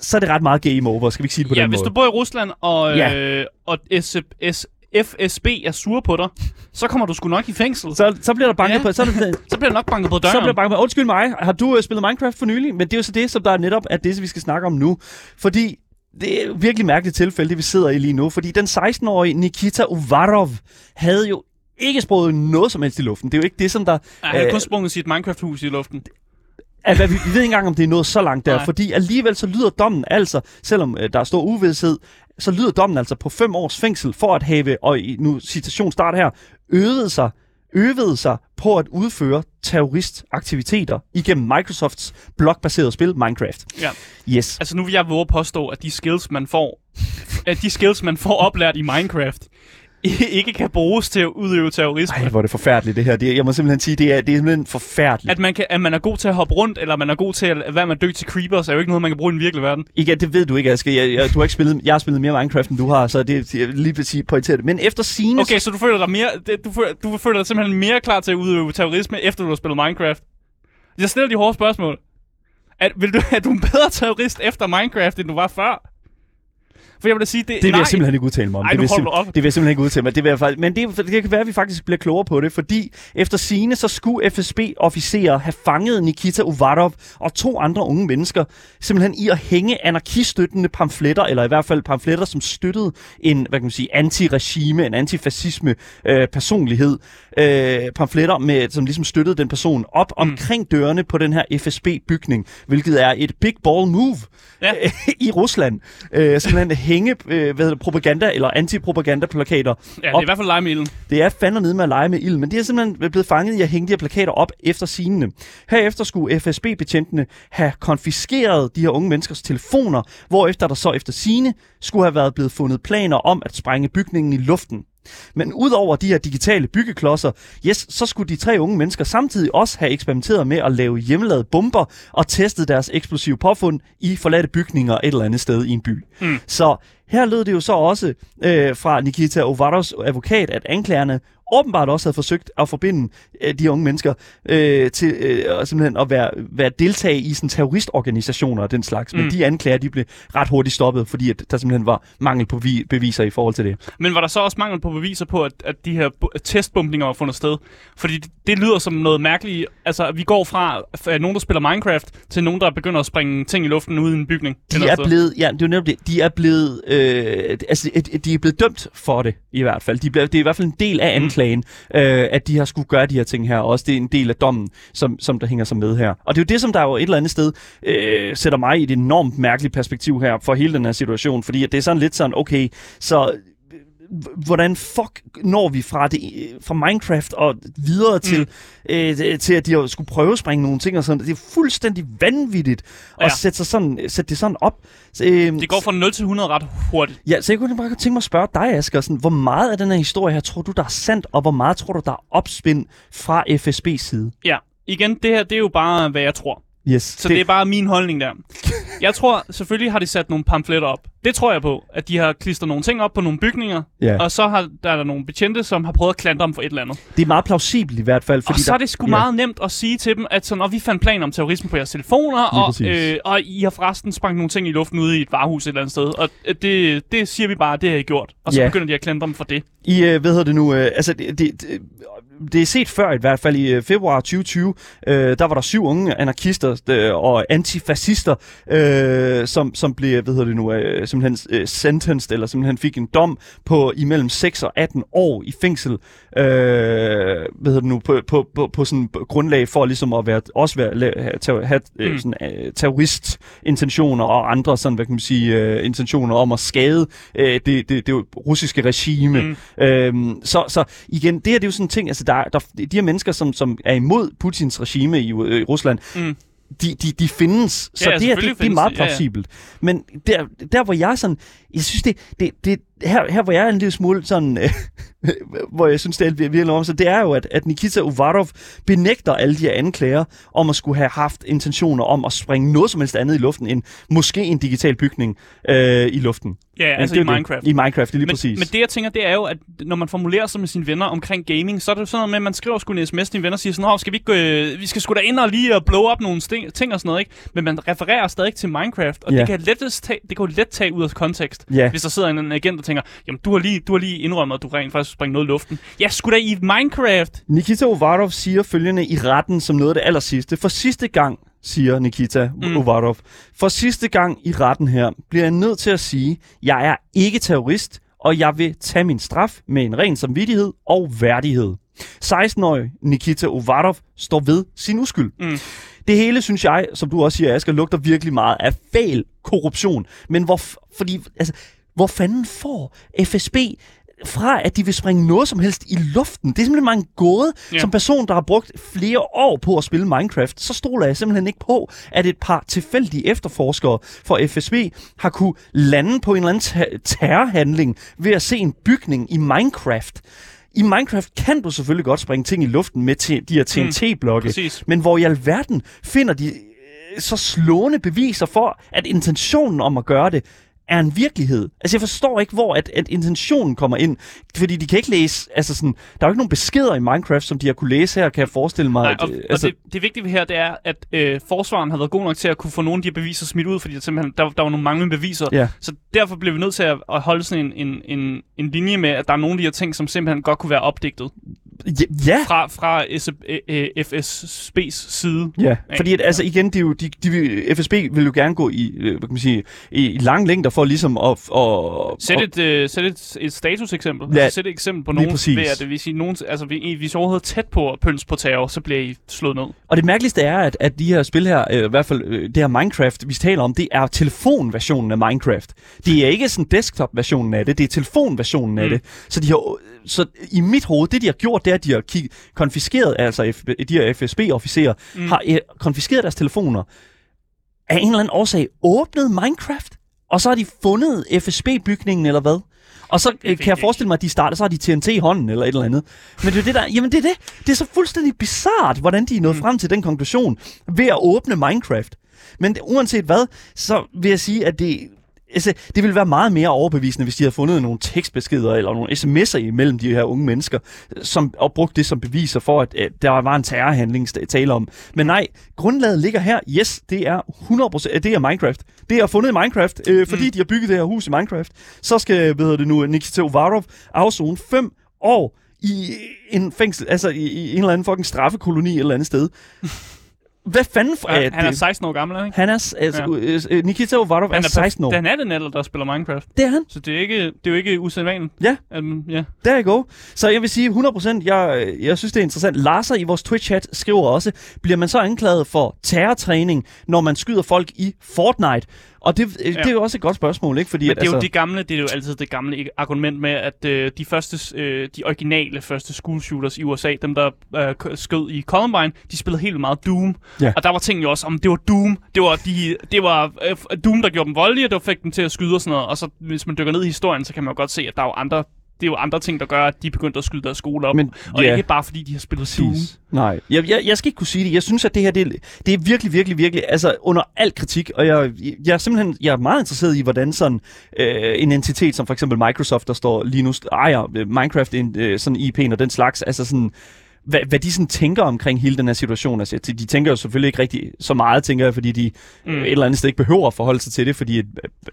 så er det ret meget game over. Skal vi ikke sige det på Ja, den hvis måde? du bor i Rusland, og, Ja. øh, og S- FSB er sur på dig, så kommer du sgu nok i fængsel. Så, Så, bliver der banket Ja. på... Så det, så bliver du nok banket på døren. Så bliver bange med, undskyld mig, har du uh, spillet Minecraft for nylig? Men det er jo så det, som der er netop er det, vi skal snakke om nu. Fordi det er virkelig mærkeligt tilfælde, det vi sidder i lige nu. Fordi den 16-årige Nikita Uvarov havde jo ikke sproget noget som helst i luften. Det er jo ikke det, som der... Ja, han har øh, kun sprunget sit Minecraft-hus i luften. At, hvad, vi, vi ved ikke engang, om det er nået så langt der. Nej. Fordi alligevel så lyder dommen altså, selvom øh, der er stor uvidshed, så lyder dommen altså på fem års fængsel for at have, og i, nu citation start her, øvet sig øvede sig på at udføre terroristaktiviteter igennem Microsofts blogbaserede spil Minecraft. Ja. Yes. Altså nu vil jeg våge at påstå, at de skills, man får, at de skills, man får oplært i Minecraft, ikke kan bruges til at udøve terrorisme. Ej, hvor er det forfærdeligt det her. Det, jeg må simpelthen sige, det er, det er simpelthen forfærdeligt. At man, kan, at man er god til at hoppe rundt, eller man er god til at være med at dø til creepers, er jo ikke noget, man kan bruge i den virkelige verden. Ikke, det ved du ikke, Aske. Jeg, jeg, du har ikke spillet, jeg har spillet mere Minecraft, end du har, så det jeg vil lige præcis pointere det. Men efter sine... Okay, så du føler dig, mere, det- du føler, du føler dig simpelthen mere klar til at udøve terrorisme, efter du har spillet Minecraft. Jeg stiller de hårde spørgsmål. Er, vil du, er du en bedre terrorist efter Minecraft, end du var før? For jeg vil da sige, det, Det vil nej, jeg simpelthen ikke udtale mig om. Ej, det, vil simp- op. det vil jeg simpelthen ikke udtale mig. Det vil jeg faktisk, men det, det kan være, at vi faktisk bliver klogere på det, fordi efter sine så skulle FSB-officerer have fanget Nikita Uvarov og to andre unge mennesker simpelthen i at hænge anarkiststøttende pamfletter, eller i hvert fald pamfletter, som støttede en, hvad kan man sige, anti-regime, en antifascisme øh, personlighed. Øh, pamfletter, med, som ligesom støttede den person op mm. omkring dørene på den her FSB-bygning, hvilket er et big ball move Ja. i Rusland. Øh, simpelthen hænge øh, hvad det, propaganda eller antipropagandaplakater Ja, det er i hvert fald lege med ilden. Det er fandme nede med at lege med ild, men de er simpelthen blevet fanget i at hænge de her plakater op efter scenene. Herefter skulle FSB-betjentene have konfiskeret de her unge menneskers telefoner, hvorefter der så efter sine skulle have været blevet fundet planer om at sprænge bygningen i luften. Men udover de her digitale byggeklodser, yes, så skulle de tre unge mennesker samtidig også have eksperimenteret med at lave hjemmelavede bomber og testet deres eksplosive påfund i forladte bygninger et eller andet sted i en by. Mm. Så her lød det jo så også øh, fra Nikita Ovarovs advokat, at anklagerne åbenbart også havde forsøgt at forbinde øh, de unge mennesker øh, til øh, simpelthen at være, være deltage i sådan terroristorganisationer og den slags. Mm. Men de anklager, de blev ret hurtigt stoppet, fordi at der simpelthen var mangel på vi- beviser i forhold til det. Men var der så også mangel på beviser på, at, at de her bu- testbumpninger var fundet sted? Fordi det, det lyder som noget mærkeligt. Altså, vi går fra fra nogen, der spiller Minecraft, til nogen, der begynder at springe ting i luften ude i en bygning. De er blevet, ja, det er netop det, de er blevet, øh, altså, de er blevet dømt for det, i hvert fald. De bliver, det er i hvert fald en del af Mm anklagen, øh, at de har skulle gøre de her ting her, og også det er en del af dommen, som, som der hænger sig med her. Og det er jo det, som der jo et eller andet sted øh, sætter mig i et enormt mærkeligt perspektiv her for hele den her situation, fordi at det er sådan lidt sådan, okay, så hvordan fuck når vi fra, det, fra Minecraft og videre til, mm. øh, til at de skulle prøve at springe nogle ting og sådan. Det er fuldstændig vanvittigt at Ja. sætte, sig sådan, sætte det sådan op. Så, øh, Det går fra 0 til 100 ret hurtigt. Ja, så jeg kunne bare tænke mig at spørge dig, Asger, sådan, hvor meget af den her historie her tror du, der er sandt, og hvor meget tror du, der er opspind fra FSB's side? Ja. Igen, det her, det er jo bare, hvad jeg tror. Yes. Så det, det er bare min holdning der. Jeg tror, selvfølgelig har de sat nogle pamfletter op. Det tror jeg på, at de har klistret nogle ting op på nogle bygninger, Ja. og så har der er der nogle betjente, som har prøvet at klandre dem for et eller andet. det er meget plausibelt i hvert fald. Fordi og så der, er det sgu meget nemt at sige til dem, at så når vi fandt planer om terrorisme på jeres telefoner, og, øh, og I har forresten sprængt nogle ting i luften ude i et varehus et eller andet sted, og øh, det, det siger vi bare, det har I gjort. Og så Ja. begynder de at klandre dem for det. I, øh, hvad hedder det nu, øh, altså det, det, det, det er set før i hvert fald i øh, februar 2020, øh, der var der syv unge anarkister øh, og antifascister, øh, som, som blev, hvad hedder det nu, øh, simpelthen øh, sentenced, eller simpelthen fik en dom på imellem 6 og 18 år i fængsel, øh, hvad hedder det nu, på, på, på, på sådan grundlag for ligesom at være, også være, have, have øh, Mm. sådan, øh, terroristintentioner og andre sådan, hvad kan man sige, øh, intentioner om at skade øh, det, det, det russiske regime. Mm. Øhm, så, så igen, det her det er jo sådan en ting, altså der, der, de her mennesker, som, som er imod Putins regime i, øh, i Rusland, Mm. De, de, de findes. Så Ja, det her, det, det er meget de. Ja, ja. plausibelt. Men der, der, hvor jeg er sådan, jeg synes det, det, det her, her hvor jeg er en lille smule sådan, øh, hvor jeg synes, det er virkelig om, så det er jo, at, at Nikita Uvarov benægter alle de her anklager om at skulle have haft intentioner om at springe noget som helst andet i luften, end måske en digital bygning øh, i luften. Ja, Men altså det i jo det. Minecraft. I Minecraft, det er lige men, præcis. men det jeg tænker, det er jo, at når man formulerer sig med sine venner omkring gaming, så er det jo sådan noget med, at man skriver sgu en sms til dine venner og siger sådan, skal vi ikke, øh, vi skal sgu da ind og lige og blow op nogle sting, ting og sådan noget, ikke? Men man refererer stadig til Minecraft, og Ja. det kan lettest tage, det kan jo let tage ud af kontekst. Ja. Hvis der sidder en, en agent tænker, jamen du har lige, du har lige indrømmet, at du rent faktisk springer noget i luften. Ja, sgu da i Minecraft. Nikita Uvarov siger følgende i retten som noget af det aller sidste. For sidste gang, siger Nikita Mm. Uvarov, for sidste gang i retten her, bliver jeg nødt til at sige, jeg er ikke terrorist, og jeg vil tage min straf med en ren samvittighed og værdighed. 16-årig Nikita Uvarov står ved sin uskyld. Mm. Det hele, synes jeg, som du også siger, Asger, lugter virkelig meget af fæl korruption. Men hvor, fordi, altså, hvor fanden får FSB fra, at de vil springe noget som helst i luften? Det er simpelthen meget en gåde. Ja. Som person, der har brugt flere år på at spille Minecraft, så stoler jeg simpelthen ikke på, at et par tilfældige efterforskere for FSB har kunne lande på en eller anden ter- terrorhandling ved at se en bygning i Minecraft. I Minecraft kan du selvfølgelig godt springe ting i luften med t- de her TNT-blokke. Præcis. Men hvor i alverden finder de øh, så slående beviser for, at intentionen om at gøre det er en virkelighed. Altså jeg forstår ikke, hvor at, at intentionen kommer ind. Fordi de kan ikke læse, altså sådan, der er jo ikke nogen beskeder i Minecraft, som de har kunne læse her, kan jeg forestille mig. Nej, at, og, øh, altså, og det, det vigtige her, det er, at øh, forsvaren har været god nok til at kunne få nogle af de her beviser smidt ud, fordi der, simpelthen, der, der var nogle manglende beviser. Ja. Så derfor bliver vi nødt til at, at holde sådan en, en, en, en linje med, at der er nogle af de her ting, som simpelthen godt kunne være opdigtet ja, fra, fra øh, øh, FSB's side. Ja, fordi at, altså igen, de, jo, de, de, vil- FSB vil jo gerne gå i, øh, hvad kan man sige, i, i lang længder for ligesom at... at Sæt et, øh, sæt et, et statuseksempel. Ja, altså, sæt et eksempel på nogen, ved at hvis I, nogen, altså, hvis I, overhovedet er tæt på at pønse på terror, så bliver I slået ned. Og det mærkeligste er, at, at de her spil her, øh, i hvert fald øh, det her Minecraft, vi taler om, det er telefonversionen af Minecraft. Det er ikke sådan desktop-versionen af det, det er telefonversionen mm. af det. Så, de har, så i mit hoved, det de har gjort, det er, at de har kig, konfiskeret, altså F, de her FSB-officerer, Mm. har øh, konfiskeret deres telefoner. Af en eller anden årsag åbnet Minecraft, og så har de fundet FSB-bygningen, eller hvad? Og så øh, kan jeg jeg forestille mig, at de starter, så har de TNT i hånden, eller et eller andet. Men det er det der, jamen det er det. Det er så fuldstændig bizart, hvordan de er nået mm. frem til den konklusion ved at åbne Minecraft. Men det, uanset hvad, så vil jeg sige, at det, altså, det ville være meget mere overbevisende, hvis de havde fundet nogle tekstbeskeder eller nogle sms'er imellem de her unge mennesker, som, og brugt det som beviser for, at, at der var en terrorhandling at tale om. Men nej, grundlaget ligger her. Yes, det er 100%, det er Minecraft. Det er fundet i Minecraft, øh, fordi mm. de har bygget det her hus i Minecraft. Så skal, hvad hedder det nu, Nikita Uvarov afzone 5 år i en fængsel, altså i, i en eller anden fucking straffekoloni et eller andet sted. Hvad fanden for... Ja, øh, han er det- 16 år gammel, er ikke? han er... Altså, ja. Nikita Ovarov er Han er 16 år. Han er den alder, der spiller Minecraft. Det er han. Så det er, ikke, det er jo ikke usædvanligt. Ja. Um, ja. Der you go. Så jeg vil sige 100%, jeg, jeg synes, det er interessant. Larser i vores Twitch-chat skriver også, bliver man så anklaget for terrortræning, når man skyder folk i Fortnite? Og det, ja. det er jo også et godt spørgsmål, ikke? Fordi, Men det er jo altså, de gamle, det er jo altid det gamle argument med, at øh, de første, øh, de originale første school shooters i USA, dem der øh, skød i Columbine, de spillede helt meget Doom. Ja. Og der var ting jo også om, det var Doom, det var, de, det var øh, Doom, der gjorde dem voldelige, og det fik dem til at skyde og sådan noget. Og så hvis man dykker ned i historien, så kan man jo godt se, at der er jo andre det er jo andre ting, der gør, at de begyndte at skyde deres skole op. Men, og ja. ikke bare fordi, de har spillet Doom. Nej, jeg, jeg, jeg skal ikke kunne sige det. Jeg synes, at det her, det, er- det er virkelig, virkelig, virkelig, altså under al kritik, og jeg, jeg er simpelthen, jeg er meget interesseret i, hvordan sådan øh, en entitet, som for eksempel Microsoft, der står lige nu, ejer Minecraft, en, øh, sådan IP'en og den slags, altså sådan, hvad, hvad de sådan tænker omkring hele den her situation. Altså, de, de tænker jo selvfølgelig ikke rigtig så meget, tænker jeg, fordi de mm. Et eller andet sted ikke behøver at forholde sig til det, fordi øh,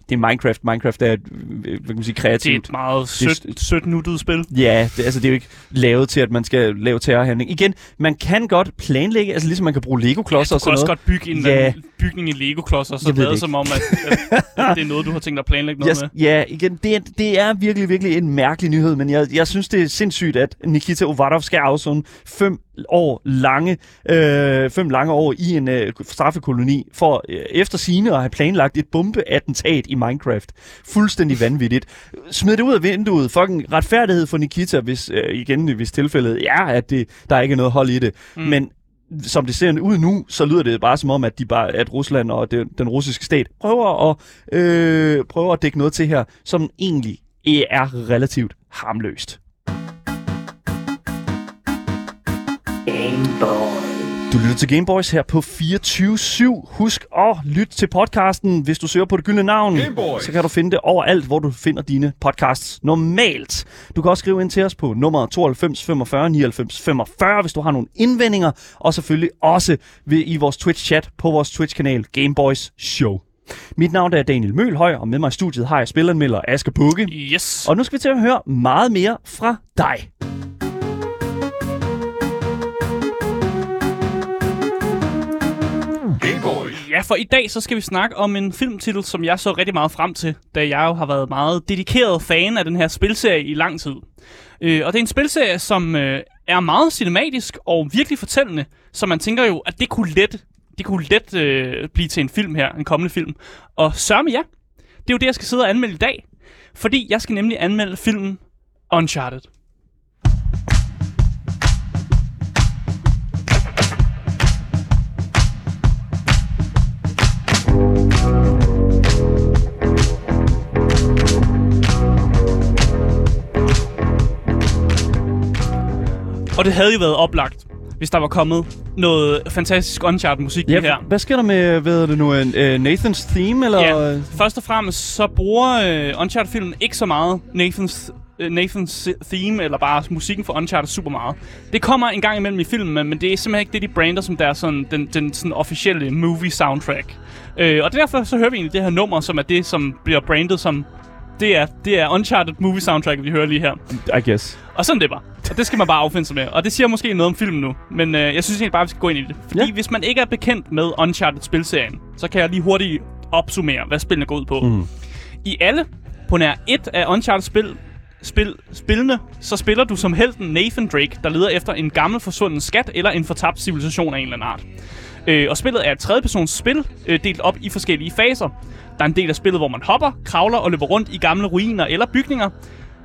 det er Minecraft. Minecraft er et, øh, hvad kan man sige, Det er kreativt. et meget sødt, sødt nuttet spil. Ja, det, altså det er jo ikke lavet til, at man skal lave terrorhandling. Igen, man kan godt planlægge, altså ligesom man kan bruge Lego-klodser Ja, og du sådan kan også noget. godt bygge en Ja. Bygning i Lego-klodser, så Jeg ved det lade ikke. som om, at, at, at det er noget, du har tænkt dig at planlægge noget Jeg, med. ja, igen, det er, det er virkelig, virkelig en mærkelig nyhed, men jeg, jeg synes, det er sindssygt, at Nikita Ovarov skal afzone fem år lange, øh, fem lange år i en øh, straffekoloni for øh, efter sine at have planlagt et bombeattentat i Minecraft. Fuldstændig vanvittigt. Smid det ud af vinduet. Fucking retfærdighed for Nikita, hvis øh, igen, hvis tilfældet er, at det, der ikke er noget hold i det. Mm. Men som det ser ud nu, så lyder det bare som om, at, de bare, at Rusland og den, den russiske stat prøver at, øh, prøver at dække noget til her, som egentlig er relativt harmløst. Du lytter til Gameboys her på 24-7. Husk at lytte til podcasten, hvis du søger på det gyldne navn. Så kan du finde det overalt, hvor du finder dine podcasts normalt. Du kan også skrive ind til os på nummer 92 45 99 45, hvis du har nogle indvendinger. Og selvfølgelig også ved, i vores Twitch-chat på vores Twitch-kanal Gameboys Show. Mit navn er Daniel Mølhøj, og med mig i studiet har jeg spilanmelder Aske Bukke. Yes. Og nu skal vi til at høre meget mere fra dig. Ja, for i dag så skal vi snakke om en filmtitel, som jeg så rigtig meget frem til, da jeg jo har været meget dedikeret fan af den her spilserie i lang tid. Øh, og det er en spilserie, som øh, er meget cinematisk og virkelig fortællende, så man tænker jo, at det kunne let, det kunne let øh, blive til en film her, en kommende film. Og sørme ja, det er jo det, jeg skal sidde og anmelde i dag. Fordi jeg skal nemlig anmelde filmen Uncharted. Og det havde jo været oplagt, hvis der var kommet noget fantastisk Uncharted-musik Ja, ja, her. hvad sker der med, hvad det nu, en, uh, Nathans theme, eller? Ja, først og fremmest så bruger uh, Uncharted-filmen ikke så meget Nathans, uh, Nathans theme, eller bare musikken for Uncharted super meget. Det kommer en gang imellem i filmen, men det er simpelthen ikke det, de brander som der sådan, den, den sådan officielle movie soundtrack. Uh, og derfor så hører vi egentlig det her nummer, som er det, som bliver brandet som det er, det er Uncharted movie soundtrack, vi hører lige her. I guess. Og sådan det bare. Og det skal man bare affinde sig med. Og det siger måske noget om filmen nu. Men øh, jeg synes egentlig bare, vi skal gå ind i det. Fordi ja. hvis man ikke er bekendt med Uncharted-spilserien, så kan jeg lige hurtigt opsummere, hvad spillene går ud på. Mm. I alle, på nær et af Uncharted-spil, spil, spillene, så spiller du som helten Nathan Drake, der leder efter en gammel forsvunden skat eller en fortabt civilisation af en eller anden art. Øh, og spillet er et tredjepersons spil, øh, delt op i forskellige faser. Der er en del af spillet, hvor man hopper, kravler og løber rundt i gamle ruiner eller bygninger.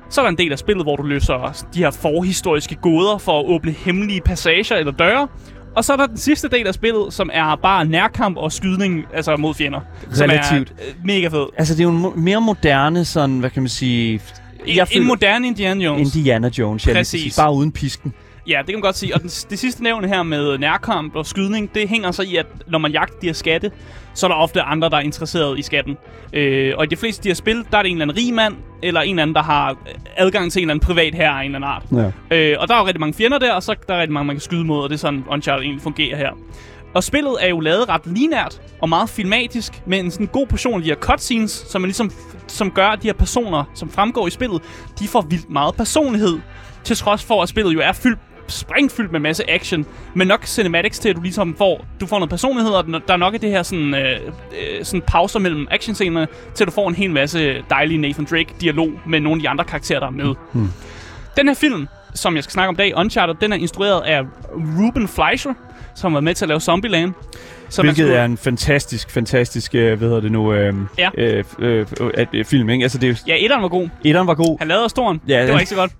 Så er der en del af spillet, hvor du løser de her forhistoriske gåder for at åbne hemmelige passager eller døre. Og så er der den sidste del af spillet, som er bare nærkamp og skydning altså mod fjender. Relativt. Som er mega fed. Altså, det er jo en mo- mere moderne, sådan, hvad kan man sige... En, en moderne Indiana Jones. Indiana Jones, ja, præcis. Bare uden pisken. Ja, det kan man godt sige. Og den, det sidste nævne her med nærkamp og skydning, det hænger så i, at når man jagter de her skatte, så er der ofte andre, der er interesseret i skatten. Øh, og i de fleste af de her spil, der er det en eller anden rig mand, eller en eller anden, der har adgang til en eller anden privat her af en eller anden art. Ja. Øh, og der er jo rigtig mange fjender der, og så er der rigtig mange, man kan skyde mod, og det er sådan, Uncharted egentlig fungerer her. Og spillet er jo lavet ret linært og meget filmatisk, med en sådan god portion af de her cutscenes, som, man ligesom, som gør, at de her personer, som fremgår i spillet, de får vildt meget personlighed, til trods for, at spillet jo er fyldt springfyldt med masse action, men nok cinematics til, at du ligesom får, du får noget personlighed, og der er nok af det her sådan, øh, øh, sådan pauser mellem actionscenerne, til du får en hel masse dejlig Nathan Drake-dialog med nogle af de andre karakterer, der er med. Hmm. Den her film, som jeg skal snakke om i dag, Uncharted, den er instrueret af Ruben Fleischer, som var med til at lave Zombieland. Så Hvilket skulle... er en fantastisk, fantastisk, øh, hvad hedder det nu, øh, ja. øh, øh, øh, øh, film, ikke? Altså, det er, ja, etteren var god. Etteren var god. Han lavede storen. Ja, det var ikke så godt.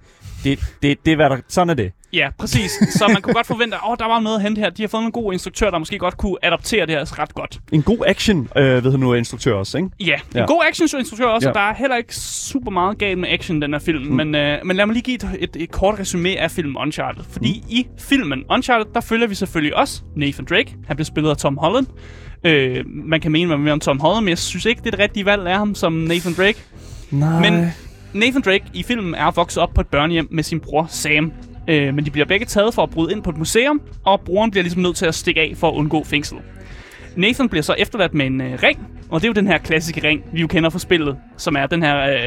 Det, det, det hvad der, sådan er det. Ja, præcis. Så man kunne godt forvente, at oh, der var noget at hente her. De har fået en god instruktør, der måske godt kunne adaptere det her ret godt. En god action, øh, ved du nu, instruktør også, ikke? Ja, en ja. god action-instruktør også. Ja. Der er heller ikke super meget galt med action i den her film. Mm. Men, øh, men lad mig lige give et, et, et kort resume af filmen Uncharted. Fordi mm. i filmen Uncharted, der følger vi selvfølgelig også Nathan Drake. Han bliver spillet af Tom Holland. Øh, man kan mene, hvad man vil om Tom Holland, men jeg synes ikke, det er det rigtige valg af ham som Nathan Drake. Nej. Men Nathan Drake i filmen er vokset op på et børnehjem med sin bror Sam. Øh, men de bliver begge taget for at bryde ind på et museum, og broren bliver ligesom nødt til at stikke af for at undgå fængsel. Nathan bliver så efterladt med en øh, ring, og det er jo den her klassiske ring, vi jo kender fra spillet, som er den her øh,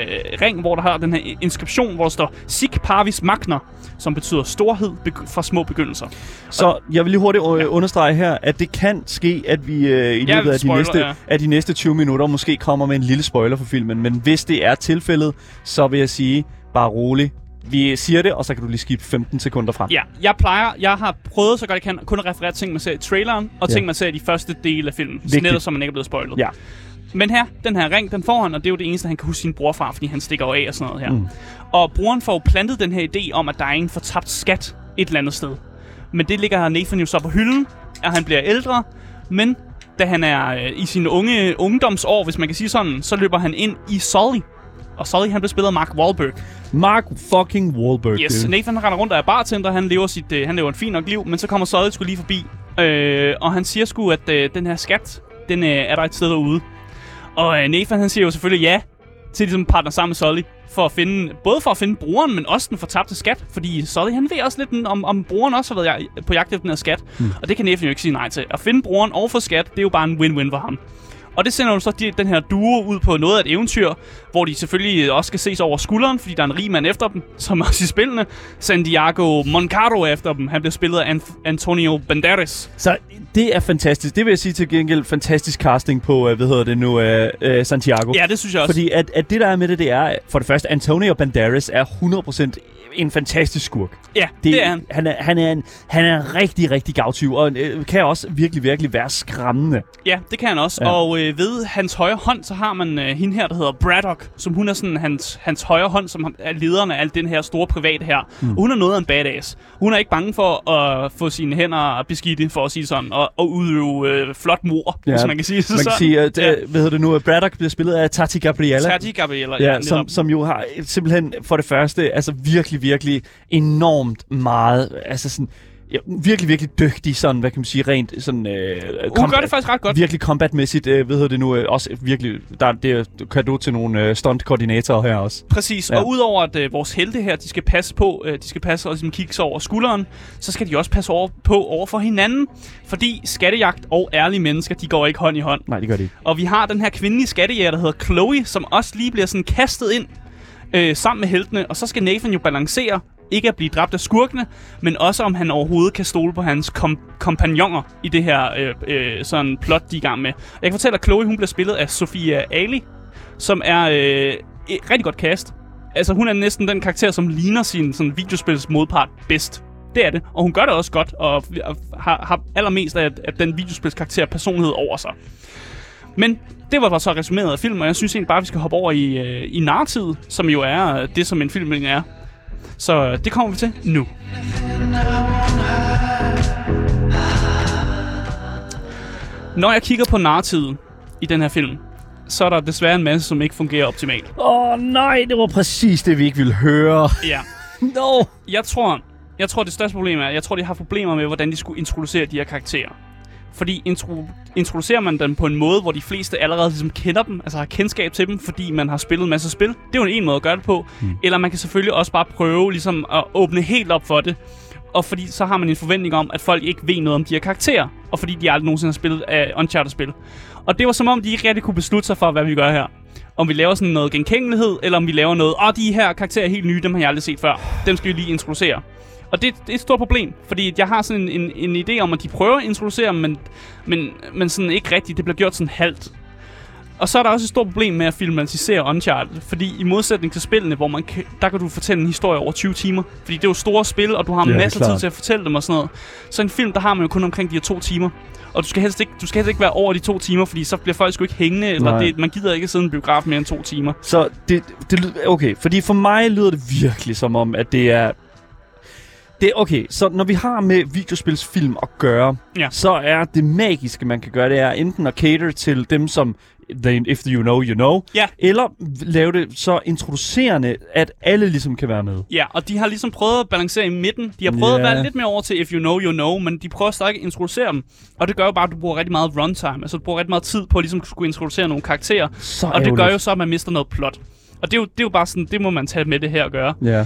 ring, hvor der har den her inskription, hvor der står Sic Parvis Magna, som betyder storhed fra små begyndelser. Så jeg vil lige hurtigt øh, ja. understrege her, at det kan ske, at vi øh, i løbet af, de næste, ja. af de næste 20 minutter måske kommer med en lille spoiler for filmen, men hvis det er tilfældet, så vil jeg sige, bare rolig, vi siger det, og så kan du lige skifte 15 sekunder frem. Ja, jeg plejer, jeg har prøvet så godt jeg kan, kun at referere ting, man ser i traileren, og ja. ting, man ser i de første dele af filmen. Vigtigt. Netop, så man ikke er blevet spoilet. Ja. Men her, den her ring, den får han, og det er jo det eneste, han kan huske sin bror fra, fordi han stikker af og sådan noget her. Mm. Og broren får jo plantet den her idé om, at der er en fortabt skat et eller andet sted. Men det ligger Nathan jo så på hylden, at han bliver ældre, men da han er øh, i sine unge ungdomsår, hvis man kan sige sådan, så løber han ind i Sully, og Sully, han blev spillet af Mark Wahlberg. Mark fucking Wahlberg. Yes, dude. Nathan render rundt og er bartender. Han lever, sit, uh, han lever en fin nok liv, men så kommer Sully skulle lige forbi. Uh, og han siger sgu, at uh, den her skat, den uh, er der et sted derude. Og uh, Nathan, han siger jo selvfølgelig ja til ligesom partner sammen med Sully. For at finde, både for at finde brugeren, men også den fortabte skat. Fordi Sully, han ved også lidt, om, om brugeren også har været på jagt efter den her skat. Hmm. Og det kan Nathan jo ikke sige nej til. At finde brugeren og få skat, det er jo bare en win-win for ham. Og det sender jo så de, den her duo ud på noget af et eventyr, hvor de selvfølgelig også skal ses over skulderen, fordi der er en rig mand efter dem, som også i spillene. Santiago Moncaro efter dem. Han bliver spillet af Antonio Banderas. Så det er fantastisk. Det vil jeg sige til gengæld fantastisk casting på, uh, hvad hedder det nu, uh, uh, Santiago. Ja, det synes jeg også. Fordi at, at det, der er med det, det er, for det første, Antonio Banderas er 100% en fantastisk skurk. Ja, det, det er han. Han er, han er, en, han er en rigtig, rigtig gavtyv, og øh, kan også virkelig, virkelig være skræmmende. Ja, det kan han også. Ja. Og øh, ved hans højre hånd, så har man øh, hende her, der hedder Braddock, som hun er sådan hans, hans højre hånd, som er lederen af alt den her store private her. Mm. Hun er noget af en badass. Hun er ikke bange for at få sine hænder beskidte, for at sige sådan, og, og udøve øh, flot mor, ja. hvis man kan sige så. Man kan sige, at, ja. hvad hedder det nu, Braddock bliver spillet af Tati Gabriella. Tati Gabriella, ja. ja som, som jo har simpelthen for det første, altså virkelig virkelig enormt meget, altså sådan, ja, virkelig, virkelig dygtig, sådan, hvad kan man sige, rent sådan... Øh, Hun gør det faktisk ret godt. Virkelig combatmæssigt, øh, ved det nu, øh, også virkelig, der, det er kado til nogle øh, stunt-koordinatorer her også. Præcis, ja. og udover at øh, vores helte her, de skal passe på, øh, de skal passe og ligesom kigge sig over skulderen, så skal de også passe over, på over for hinanden, fordi skattejagt og ærlige mennesker, de går ikke hånd i hånd. Nej, det gør de ikke. Og vi har den her kvindelige skattejæger, der hedder Chloe, som også lige bliver sådan kastet ind øh, sammen med heltene, og så skal Nathan jo balancere ikke at blive dræbt af skurkene, men også om han overhovedet kan stole på hans kom- kompagnoner i det her øh, øh, sådan plot, de er i gang med. Jeg kan fortælle, at Chloe hun bliver spillet af Sofia Ali, som er øh, et rigtig godt cast. Altså, hun er næsten den karakter, som ligner sin sådan, videospils modpart bedst. Det er det. Og hun gør det også godt, og har, har allermest af, af den videospils karakter personlighed over sig. Men det var så resumeret af filmen, og jeg synes egentlig bare, at vi skal hoppe over i, øh, i nartid, som jo er øh, det, som en film er. Så det kommer vi til nu. Når jeg kigger på narrativet i den her film, så er der desværre en masse, som ikke fungerer optimalt. Åh oh, nej, det var præcis det, vi ikke ville høre. Ja. no. Jeg tror, jeg tror, det største problem er, jeg tror, de har problemer med, hvordan de skulle introducere de her karakterer. Fordi intro, introducerer man dem på en måde, hvor de fleste allerede ligesom kender dem, altså har kendskab til dem, fordi man har spillet en masse spil. Det er jo en måde at gøre det på. Mm. Eller man kan selvfølgelig også bare prøve ligesom at åbne helt op for det. Og fordi så har man en forventning om, at folk ikke ved noget om de her karakterer. Og fordi de aldrig nogensinde har spillet af Uncharted-spil. Og det var som om, de ikke rigtig kunne beslutte sig for, hvad vi gør her. Om vi laver sådan noget genkængelighed, eller om vi laver noget, åh, de her karakterer er helt nye, dem har jeg aldrig set før. Dem skal vi lige introducere. Og det, det er et stort problem, fordi jeg har sådan en, en, en idé om, at de prøver at introducere men, men, men sådan ikke rigtigt. Det bliver gjort sådan halvt. Og så er der også et stort problem med at filmatisere Uncharted, fordi i modsætning til spillene, hvor man kan, der kan du fortælle en historie over 20 timer, fordi det er jo store spil, og du har Ja, masser af tid til at fortælle dem og sådan noget. Så en film, der har man jo kun omkring de her to timer. Og du skal helst ikke, du skal helst ikke være over de to timer, fordi så bliver folk sgu ikke hængende, eller Nej. det, man gider ikke sidde i en biograf mere end to timer. Så det, det okay, fordi for mig lyder det virkelig som om, at det er... Det okay, så når vi har med videospilsfilm at gøre, Ja. så er det magiske, man kan gøre, det er enten at cater til dem, som they, if you know, you know, Ja. eller lave det så introducerende, at alle ligesom kan være med. Ja, og de har ligesom prøvet at balancere i midten. De har prøvet Ja. at være lidt mere over til If You Know, You Know, men de prøver stadig at introducere dem. Og det gør jo bare, at du bruger rigtig meget runtime. Altså, du bruger rigtig meget tid på at ligesom skulle introducere nogle karakterer. Så Og det gør jo så, at man mister noget plot. Og det er jo, det er jo bare sådan, det må man tage med det her at gøre. Ja.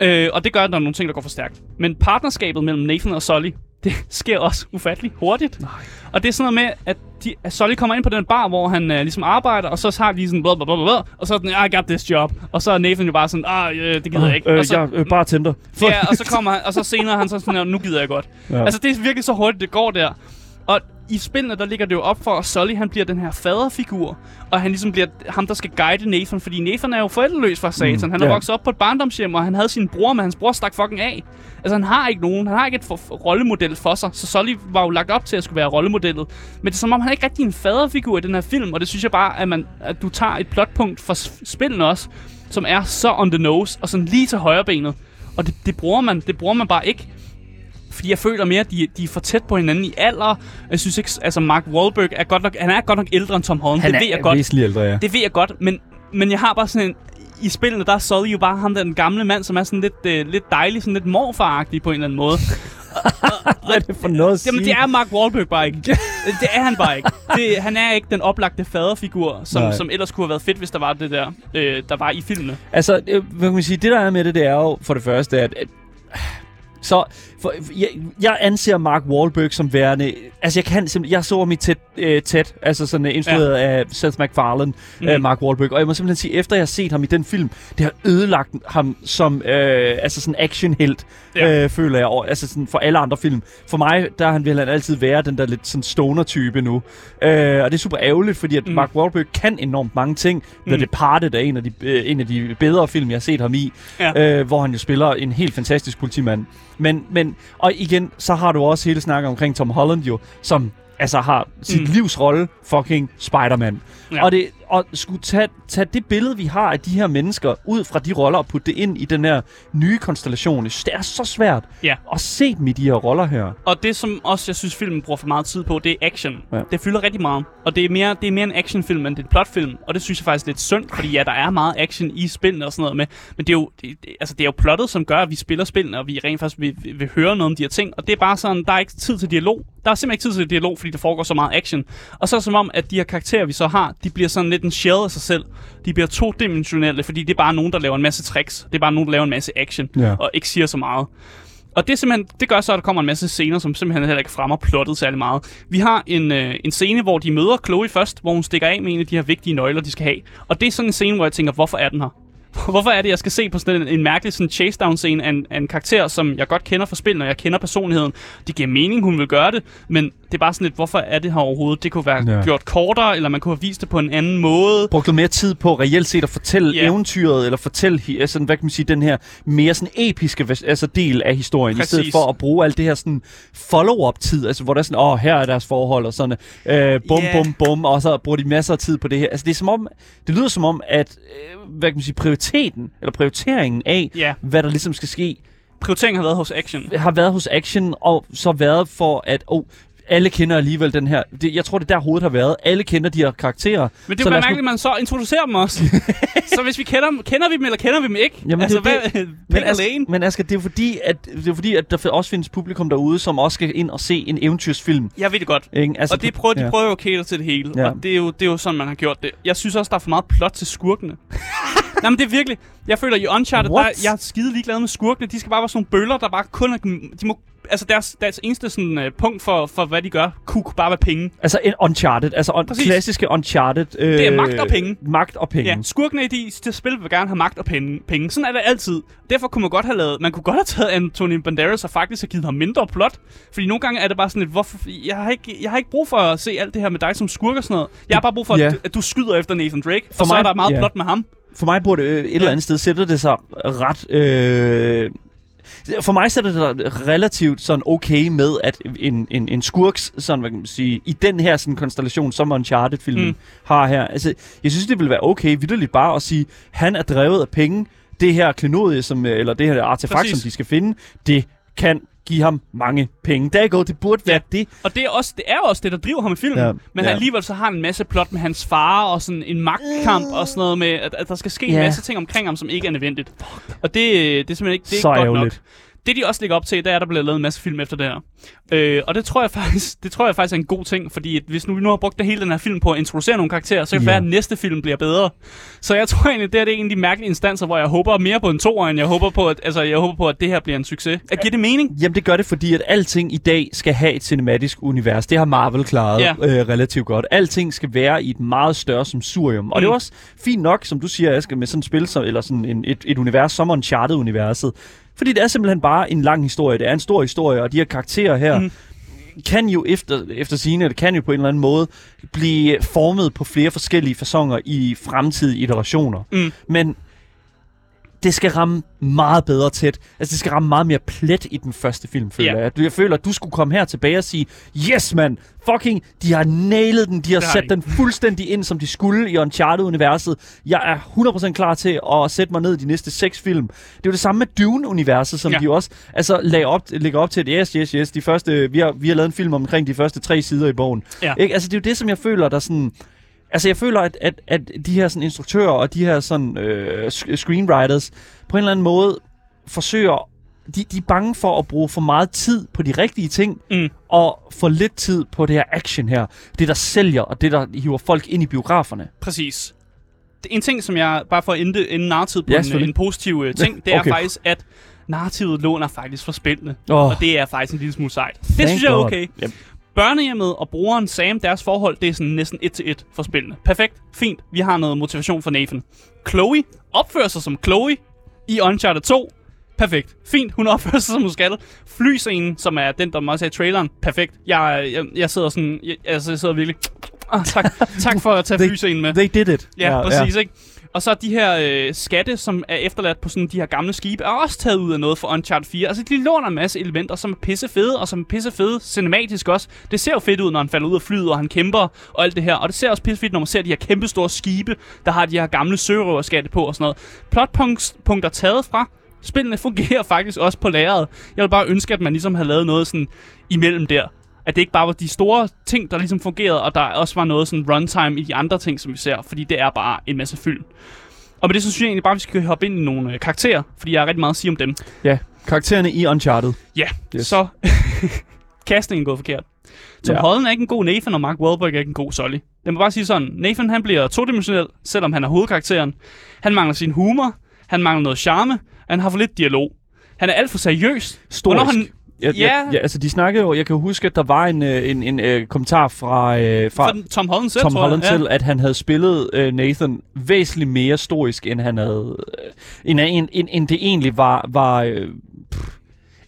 Øh, og det gør, at der er nogle ting, der går for stærkt. Men partnerskabet mellem Nathan og Sully, det sker også ufattelig hurtigt. Nej. Og det er sådan noget med, at, de, at Sully kommer ind på den bar, hvor han øh, ligesom arbejder, og så har de sådan, blah, blah, blah, blah, og så er den, I got this job. Og så er Nathan jo bare sådan, ah, øh, det gider jeg ikke. Øh, og så, jeg øh, bartender. Ja, og så kommer han, og så senere er han så sådan, nu gider jeg godt. Ja. Altså, det er virkelig så hurtigt, det går der. Og i spillene, der ligger det jo op for, at Sully, han bliver den her faderfigur, og han ligesom bliver ham, der skal guide Nathan, fordi Nathan er jo forældreløs fra satan. Mm, han er ja. vokset op på et barndomshjem, og han havde sin bror, men hans bror stak fucking af. Altså, han har ikke nogen, han har ikke et for, rollemodel for sig, så Sully var jo lagt op til at skulle være rollemodellet. Men det er som om, han er ikke rigtig en faderfigur i den her film, og det synes jeg bare, at, man, at du tager et plotpunkt fra spillene også, som er så on the nose, og sådan lige til højre benet. Og det, det, bruger man, det bruger man bare ikke. Fordi jeg føler mere, at de, de er for tæt på hinanden i alder. Jeg synes ikke, altså Mark Wahlberg er godt nok, han er godt nok ældre end Tom Holland. Han det er ved jeg godt. ældre, ja. Det ved jeg godt, men, men jeg har bare sådan en... I spillene, der er Sully jo bare ham, der den gamle mand, som er sådan lidt, øh, lidt dejlig, sådan lidt morfaragtig på en eller anden måde. Hvad er det for noget at sige? Jamen, det er Mark Wahlberg bare ikke. det er han bare ikke. Det, han er ikke den oplagte faderfigur, som, Nej. som ellers kunne have været fedt, hvis der var det der, øh, der var i filmene. Altså, øh, hvad kan man sige, det der er med det, det er jo for det første, at... at så for, jeg, jeg anser Mark Wahlberg som værende... Altså, jeg kan simpelthen... Jeg så ham i tæt, øh, tæt altså sådan uh, instrueret ja. af Seth MacFarlane, mm. øh, Mark Wahlberg. Og jeg må simpelthen sige, efter jeg har set ham i den film, det har ødelagt ham som øh, altså sådan actionhelt, Ja. øh, føler jeg. Og, altså sådan for alle andre film. For mig, der han vil han altid være den der lidt sådan stoner-type nu. Øh, og det er super ærgerligt, fordi at Mm. Mark Wahlberg kan enormt mange ting. Mm. The. Departed er en af, de, øh, en af de bedre film, jeg har set ham i. Ja. Øh, hvor han jo spiller en helt fantastisk politimand. Men, men, og igen, så har du også hele snakken omkring Tom Holland jo, som altså har sit Mm. livs rolle fucking Spider-Man. Ja. Og, det, og skulle tage, tage det billede, vi har af de her mennesker, ud fra de roller og putte det ind i den her nye konstellation. Det er så svært Ja. at se dem i de her roller her. Og det, som også jeg synes, filmen bruger for meget tid på, det er action. Ja. Det fylder rigtig meget. Og det er, mere, det er mere en actionfilm, end det er en plotfilm. Og det synes jeg faktisk er lidt synd, fordi ja, der er meget action i spillene og sådan noget med. Men det er jo, det, altså, det er jo plottet, som gør, at vi spiller spillene, og vi rent faktisk vil, vil, vil høre noget om de her ting. Og det er bare sådan, der er ikke tid til dialog. Der er simpelthen ikke tid til dialog, fordi der foregår så meget action. Og så er det som om, at de her karakterer, vi så har, de bliver sådan lidt en shell af sig selv. De bliver todimensionelle, fordi det er bare nogen, der laver en masse tricks. Det er bare nogen, der laver en masse action, Ja. og ikke siger så meget. Og det, er simpelthen, det gør så, at der kommer en masse scener, som simpelthen heller ikke fremmer plottet særlig meget. Vi har en, øh, en scene, hvor de møder Chloe først, hvor hun stikker af med en af de her vigtige nøgler, de skal have. Og det er sådan en scene, hvor jeg tænker, hvorfor er den her? Hvorfor er det, jeg skal se på sådan en, en mærkelig sådan chase down scene af en, af en karakter, som jeg godt kender fra spil, når jeg kender personligheden. Det giver mening, hun vil gøre det, men det er bare sådan lidt, hvorfor er det her overhovedet? Det kunne være ja. Gjort kortere, eller man kunne have vist det på en anden måde. brugt mere tid på reelt set at fortælle Ja. yeah. eventyret, eller fortælle hi- altså, hvad kan man sige, den her mere sådan episke altså, del af historien, Præcis. i stedet for at bruge alt det her sådan follow-up-tid, altså hvor der er sådan, åh, oh, her er deres forhold, og sådan, øh, bum, yeah. bum, bum, og så bruger de masser af tid på det her. Altså det er som om, det lyder som om, at, øh, hvad kan man sige, prioriteten, eller prioriteringen af, Ja, hvad der ligesom skal ske, prioriteringen har været hos action. har været hos Action, og så været for, at, oh, alle kender alligevel den her. Det, jeg tror, det er der hovedet har været. Alle kender de her karakterer. Men det er jo nu- mærkeligt, at man så introducerer dem også. så hvis vi kender dem, kender vi dem, eller kender vi dem ikke? Jamen, altså, det er hvad, Men, pick a Asger, lane. men Asger, det er fordi, at, det er fordi, at der også findes publikum derude, som også skal ind og se en eventyrsfilm. Jeg ved det godt. Ikke? Altså, og det prøver, de ja. prøver jo at cater til det hele. Ja. Og det er, jo, det er jo sådan, man har gjort det. Jeg synes også, der er for meget plot til skurkene. Nej, men det er virkelig... Jeg føler, i Uncharted, der, What? jeg er skide ligeglad med skurkene. De skal bare være sådan nogle bøller, der bare kun er... De må altså deres, deres eneste sådan, uh, punkt for, for, hvad de gør, kunne bare være penge. Altså en Uncharted, altså un- Præcis. klassiske Uncharted. Øh, Det er magt og penge. Magt og penge. Ja, skurkene i de, de spil vil gerne have magt og penge. penge. Sådan er det altid. Derfor kunne man godt have lavet, man kunne godt have taget Anthony Banderas og faktisk have givet ham mindre plot. Fordi nogle gange er det bare sådan lidt, hvorfor, jeg, har ikke, jeg har ikke brug for at se alt det her med dig som skurk og sådan noget. Jeg har bare brug for, Ja. at, at du skyder efter Nathan Drake, for og så mig- er der meget ja. plot med ham. For mig burde øh, et eller andet sted sætte det sig ret... Øh, for mig sætter det relativt sådan okay med, at en, en, en skurks, sådan hvad kan man sige, i den her sådan konstellation, som Uncharted-filmen Mm. har her. Altså, jeg synes, det ville være okay, vidderligt bare at sige, han er drevet af penge. Det her klenodie, som, eller det her artefakt, Præcis. som de skal finde, det kan give ham mange penge. Der går, det burde være det. Og det er, også, det er også det, der driver ham i filmen. Ja, Ja, men ja. alligevel så har han en masse plot med hans far, og sådan en magtkamp, og sådan noget med, at, at der skal ske en Ja. masse ting omkring ham, som ikke er nødvendigt. Og det, det er simpelthen ikke, det er Så ikke godt nok. Det de også lægger op til, det er, at der bliver lavet en masse film efter det her. Øh, og det tror, jeg faktisk, det tror jeg faktisk er en god ting, fordi at hvis nu vi nu har brugt det hele den her film på at introducere nogle karakterer, så kan det Ja. være, at næste film bliver bedre. Så jeg tror egentlig, det er, det er en af de mærkelige instanser, hvor jeg håber mere på en toer, end jeg håber på, at, altså, jeg håber på, at det her bliver en succes. At giver det mening? Jamen det gør det, fordi at alting i dag skal have et cinematisk univers. Det har Marvel klaret ja. øh, relativt godt. Alting skal være i et meget større sumsurium. Og det er Mm. også fint nok, som du siger, Asger, med sådan et spil, som, eller sådan en, et, et univers som Uncharted-universet. Fordi det er simpelthen bare en lang historie. Det er en stor historie, og de her karakterer her... Mm. Kan jo efter, efter sine, eller kan jo på en eller anden måde blive formet på flere forskellige fasonger i fremtidige iterationer. Mm. Men det skal ramme meget bedre tæt. Altså, det skal ramme meget mere plet i den første film, føler Ja. jeg. Jeg føler, at du skulle komme her tilbage og sige, yes, man, fucking, de har nailet den. De har Det har sat de. den fuldstændig ind, som de skulle i Uncharted-universet. Jeg er 100% klar til at sætte mig ned i de næste seks film. Det er jo det samme med Dune-universet, som ja. de jo også altså, lagde op, lægger op til, at yes, yes, yes, de første, vi, har, vi har lavet en film omkring de første tre sider i bogen. Ja. Ikke? Altså, det er jo det, som jeg føler, der sådan... Altså, jeg føler, at, at, at de her sådan, instruktører og de her sådan, øh, screenwriters på en eller anden måde forsøger... De, de er bange for at bruge for meget tid på de rigtige ting, Mm. og for lidt tid på det her action her. Det, der sælger, og det, der hiver folk ind i biograferne. Præcis. En ting, som jeg bare får ende, ende narrativet på Ja, en, en positiv øh, ting, det er Okay. faktisk, at narrativet låner faktisk fra spillene. Åh, Og det er faktisk en lille smule sejt. Det thank synes jeg er God. okay. Yep. Børnehjemmet og brugeren Sam, deres forhold, det er sådan næsten et til et for spillene. Perfekt. Fint. Vi har noget motivation for Nathan. Chloe opfører sig som Chloe i Uncharted 2. Perfekt. Fint. Hun opfører sig som hun skal. Flyscenen, som er den, der også er i traileren. Perfekt. Jeg, jeg, jeg sidder sådan... Jeg, altså, jeg sidder virkelig... Ah, tak, tak for at tage They- flyscenen med. They did it. Ja, ja præcis, ja. ikke? Og så de her øh, skatte, som er efterladt på sådan de her gamle skibe, er også taget ud af noget fra Uncharted 4. Altså, de låner en masse elementer, som er pisse fede, og som er pisse fede cinematisk også. Det ser jo fedt ud, når han falder ud af flyet, og han kæmper og alt det her. Og det ser også pisse fedt, når man ser de her kæmpe store skibe, der har de her gamle sørøverskatte på og sådan noget. Plotpunkter taget fra spillene fungerer faktisk også på lageret. Jeg vil bare ønske, at man ligesom havde lavet noget sådan imellem der. At det ikke bare var de store ting, der ligesom fungerede, og der også var noget sådan runtime i de andre ting, som vi ser. Fordi det er bare en masse fyld. Og med det så synes jeg egentlig bare, at vi skal hoppe ind i nogle øh, karakterer, fordi jeg har rigtig meget at sige om dem. Ja, karaktererne i Uncharted. Ja, Yes. så castingen er gået forkert. Tom Ja. Holland er ikke en god Nathan, og Mark Wahlberg er ikke en god Sully. Jeg må bare sige sådan, Nathan han bliver todimensionel, selvom han er hovedkarakteren. Han mangler sin humor, han mangler noget charme, han har for lidt dialog. Han er alt for seriøs. Storisk. Og når han- jeg, Ja. jeg, ja, altså de snakkede jo, jeg kan huske, at der var en, øh, en, en øh, kommentar fra, øh, fra den- Tom Holland selv, Tom Holland jeg. Ja. til, at han havde spillet øh, Nathan væsentligt mere storisk, end han havde, øh, end, end, end, end det egentlig var, var øh, pff,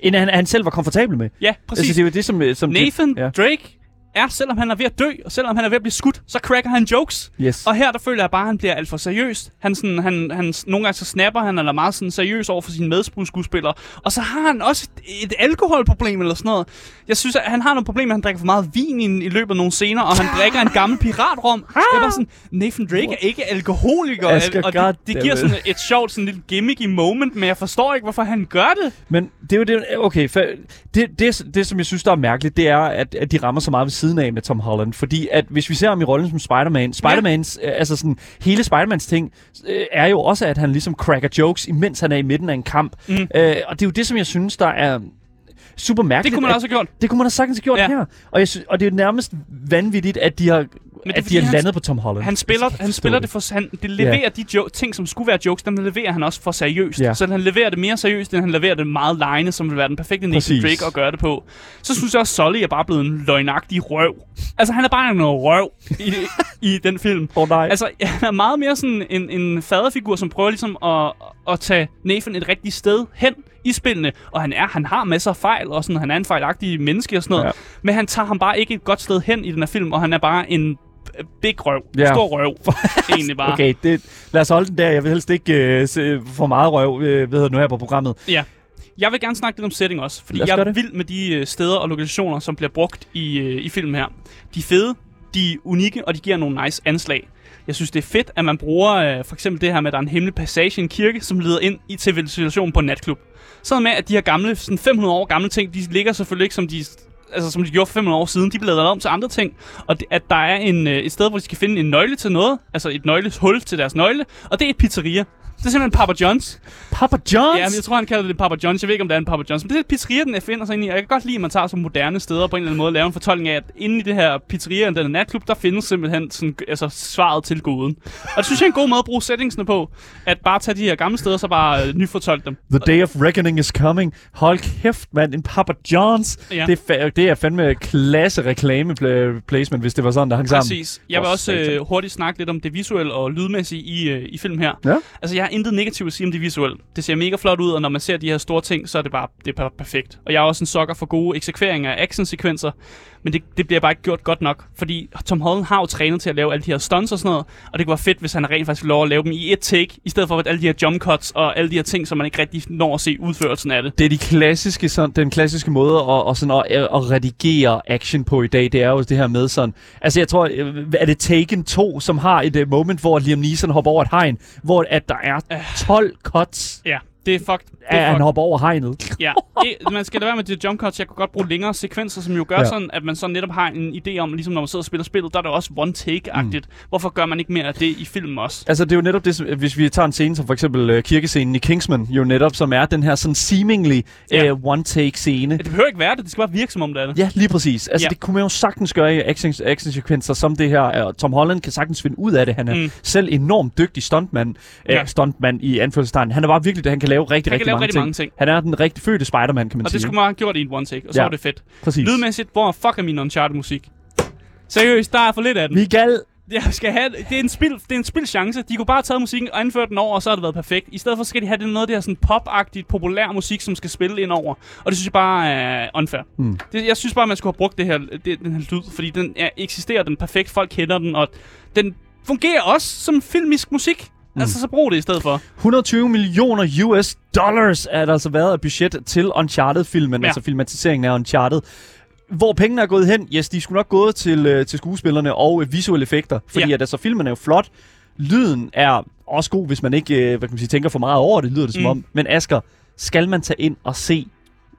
end han, han selv var komfortabel med. Ja, præcis. Altså, det er jo det, som... øh, som Nathan det, ja. Drake er, selvom han er ved at dø, og selvom han er ved at blive skudt, så cracker han jokes. Yes. Og her, der føler jeg bare, at han bliver alt for seriøs. Han, sådan, han, han, nogle gange så snapper han, eller er meget sådan seriøs over for sine medskuespillere. Og så har han også et, et alkoholproblem eller sådan noget. Jeg synes, at han har nogle problemer. Han drikker for meget vin i, i løbet af nogle scener, og han drikker en gammel piratrom. Jeg er bare sådan, Nathan Drake er ikke alkoholiker. Asger, og det, det giver sådan et sjovt, sådan lidt gimmicky moment, men jeg forstår ikke, hvorfor han gør det. Men det er jo det... Okay, for det, det, det, som jeg synes, der er mærkeligt, det er, at, at de rammer så meget ved siden af med Tom Holland. Fordi at hvis vi ser ham i rollen som Spider-Man, Spider-Mans, ja. altså sådan, hele Spider-Mans ting, øh, er jo også, at han ligesom cracker jokes, imens han er i midten af en kamp. Mm. Øh, og det er jo det, som jeg synes, der er... super mærkeligt. Det kunne man at- også have gjort. Det kunne man have sagtens have gjort Ja. her. Og, jeg synes, og det er nærmest vanvittigt, at de har, er at fordi, de har han- landet på Tom Holland. Han spiller, han spiller det for... Han, det leverer de jo, ting, som skulle være jokes, dem leverer han også for seriøst. Ja. Så han leverer det mere seriøst, end han leverer det meget lejende, som vil være den perfekte Nathan. Drake at gøre det på. Så synes jeg også, Sully er bare blevet en løgnagtig røv. Altså, han er bare en røv i, i den film. Åh, nej. Altså, han er meget mere sådan en, en faderfigur, som prøver ligesom at, at tage Nathan et rigtigt sted hen i spillene. Og han er, han har masser af fejl, og sådan, han er en fejlagtig menneske og sådan noget. Ja. Men han tager ham bare ikke et godt sted hen i den her film, og han er bare en øh, big røv. Ja. Stor røv. egentlig bare. Okay, det, lad os holde den der. Jeg vil helst ikke uh, se for meget røv uh, ved nu her på programmet. Ja. Jeg vil gerne snakke lidt om setting også, fordi jeg er vild med de øh, steder og lokationer, som bliver brugt i, øh, i filmen her. De er fede, de er unikke, og de giver nogle nice anslag. Jeg synes, det er fedt, at man bruger øh, for eksempel det her med, at der er en hemmelig passage i en kirke, som leder ind i civilisationen på en natklub. Sådan med, at de her gamle, sådan 500 år gamle ting, de ligger selvfølgelig ikke, som de altså som de gjorde for 500 år siden, de blev lavet om til andre ting, og det, at der er en, øh, et sted, hvor de skal finde en nøgle til noget, altså et nøgleshul til deres nøgle, og det er et pizzeria. Det er simpelthen Papa John's. Papa John's? Ja, men jeg tror, han kalder det Papa John's. Jeg ved ikke, om det er en Papa John's. Men det er pizzeria, den finder sig ind i. Og jeg kan godt lide, at man tager så moderne steder på en eller anden måde og laver en fortolkning af, at inde i det her pizzeria, den natklub, der findes simpelthen sådan, altså, svaret til goden. Og det synes jeg er en god måde at bruge settingsene på. At bare tage de her gamle steder, så bare øh, nyfortolke dem. The day of reckoning is coming. Hold kæft, mand. En Papa John's. Ja. Det, er fa- det er fandme klasse reklame pla- placement, hvis det var sådan, der hang sammen. Præcis. Jeg vil også øh, hurtigt snakke lidt om det visuelle og lydmæssige i, øh, i filmen her. Ja. Altså, jeg har intet negativt at sige om det visuelle. Det ser mega flot ud, og når man ser de her store ting, så er det bare, det er perfekt. Og jeg er også en sokker for gode eksekveringer af actionsekvenser, men det, det bliver bare ikke gjort godt nok, fordi Tom Holland har jo trænet til at lave alle de her stunts og sådan noget, og det kunne være fedt, hvis han rent faktisk lov at lave dem i et take, i stedet for at alle de her jump cuts og alle de her ting, som man ikke rigtig når at se udførelsen af det. Det er de klassiske, sådan, den klassiske måde at, at, sådan, at, at redigere action på i dag. Det er jo det her med sådan... Altså jeg tror, øh, er det Taken 2, som har et uh, moment, hvor Liam Neeson hopper over et hegn, hvor at der er 12 cuts, Ja, det er fucked. Det er at han hopper over hegnet. Ja, det, man skal lade være med de jump cuts. Jeg kunne godt bruge længere sekvenser, som jo gør Ja. ja. sådan, at man så netop har en idé om, ligesom når man sidder og spiller spillet, der er det også one take-agtigt. Mm. Hvorfor gør man ikke mere af det i filmen også? Altså, det er jo netop det, som- hvis vi tager en scene som for eksempel uh, kirkescenen i Kingsman, jo netop, som er den her sådan seemingly Ja. uh, one-take-scene. Det behøver ikke være det, det skal bare virke som om det er det. Ja, lige præcis. Altså, ja. Ja. det kunne man jo sagtens gøre i action, actionsekvenser som det her. Og Tom Holland kan sagtens finde ud af det. Han er mm. Selv enormt dygtig stuntmand. Ja. Ja. Uh, stuntmand i anførselstegn. Han er bare virkelig det. Han kan lave rigtig, Han rigtig, kan lave mange, rigtig ting. mange ting. Han er den rigtig fødte Spider-Man, kan man Og sige. det skulle man have gjort i en one take, og så Ja. var det fedt. Præcis. Lydmæssigt, hvor fuck er min Uncharted-musik? Seriøst, der er for lidt af den. Michael, Jeg skal have, det er en spil, det er en spil chance. De kunne bare have taget musikken og anført den over, og så har det været perfekt. I stedet for skal de have det noget af det her sådan pop-agtigt, populær musik, som skal spille ind over. Og det synes jeg bare er unfair. Mm. Det, jeg synes bare, man skulle have brugt det her, det, den her lyd, fordi den er, eksisterer den perfekt. Folk kender den, og den fungerer også som filmisk musik. Mm. Altså, så brug det i stedet for. 120 millioner US dollars er der altså været af budget til Uncharted-filmen, ja. Altså filmatiseringen af Uncharted. Hvor pengene er gået hen? Yes, de sgu nok gået til, øh, til skuespillerne og øh, visuelle effekter. Fordi ja. At, altså, filmen er jo flot. Lyden er også god, hvis man ikke øh, hvad kan man sige, tænker for meget over det, lyder det som Mm. om. Men Asger, skal man tage ind og se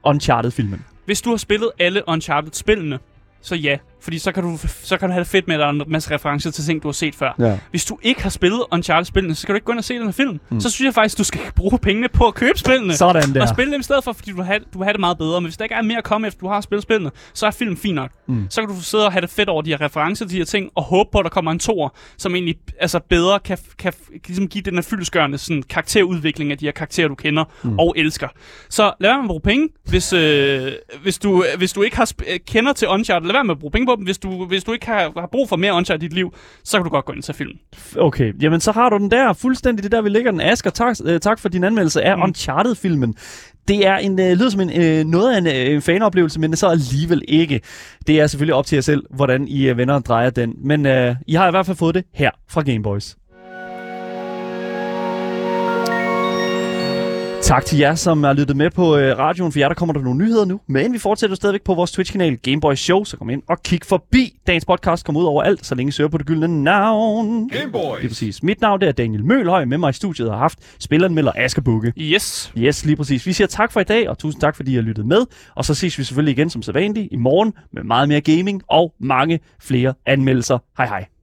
Uncharted-filmen? Hvis du har spillet alle Uncharted-spillene, så ja. Fordi så kan, du, så kan du have det fedt med, at der er en masse referencer til ting, du har set før. Ja. Hvis du ikke har spillet Uncharted-spillene, så skal du ikke gå ind og se den her film. Mm. Så synes jeg faktisk, du skal bruge pengene på at købe spillene. Sådan der. Og spille dem i stedet for, fordi du have, du have det meget bedre. Men hvis der ikke er mere at komme efter, du har spillet spillene, så er filmen fin nok. Mm. Så kan du sidde og have det fedt over de her referencer til de her ting, og håbe på, at der kommer en toer, som egentlig altså bedre kan, kan, kan ligesom give den her fyldesgørende sådan, karakterudvikling af de her karakterer, du kender mm. og elsker. Så lad være med at bruge penge, hvis, øh, hvis, du, hvis du ikke har øh, kender til Uncharted. Lad være med at bruge penge på dem. Hvis du, hvis du ikke har, har brug for mere Uncharted i dit liv, så kan du godt gå ind og se filmen. Okay, jamen så har du den der. Fuldstændig det der, vi ligger den. Asger, tak, øh, tak for din anmeldelse af mm. Uncharted-filmen. Det er en, øh, lyder som en, øh, noget af en øh, fanoplevelse, men så alligevel ikke. Det er selvfølgelig op til jer selv, hvordan I øh, vender og drejer den. Men øh, I har i hvert fald fået det her fra Gameboys. Tak til jer, som har lyttet med på øh, radioen. For jer, der kommer der nogle nyheder nu. Men vi fortsætter stadigvæk på vores Twitch-kanal Gameboys Show, så kom ind og kig forbi. Dagens podcast kommer ud over alt, så længe I søger på det gyldne navn. Gameboys. Lige præcis. Mit navn det er Daniel Mølhøj. Med mig i studiet har haft spilleranmelder Asger Bukke. Yes. Yes, lige præcis. Vi siger tak for i dag, og tusind tak, fordi I har lyttet med. Og så ses vi selvfølgelig igen som sædvanligt i morgen med meget mere gaming og mange flere anmeldelser. Hej hej.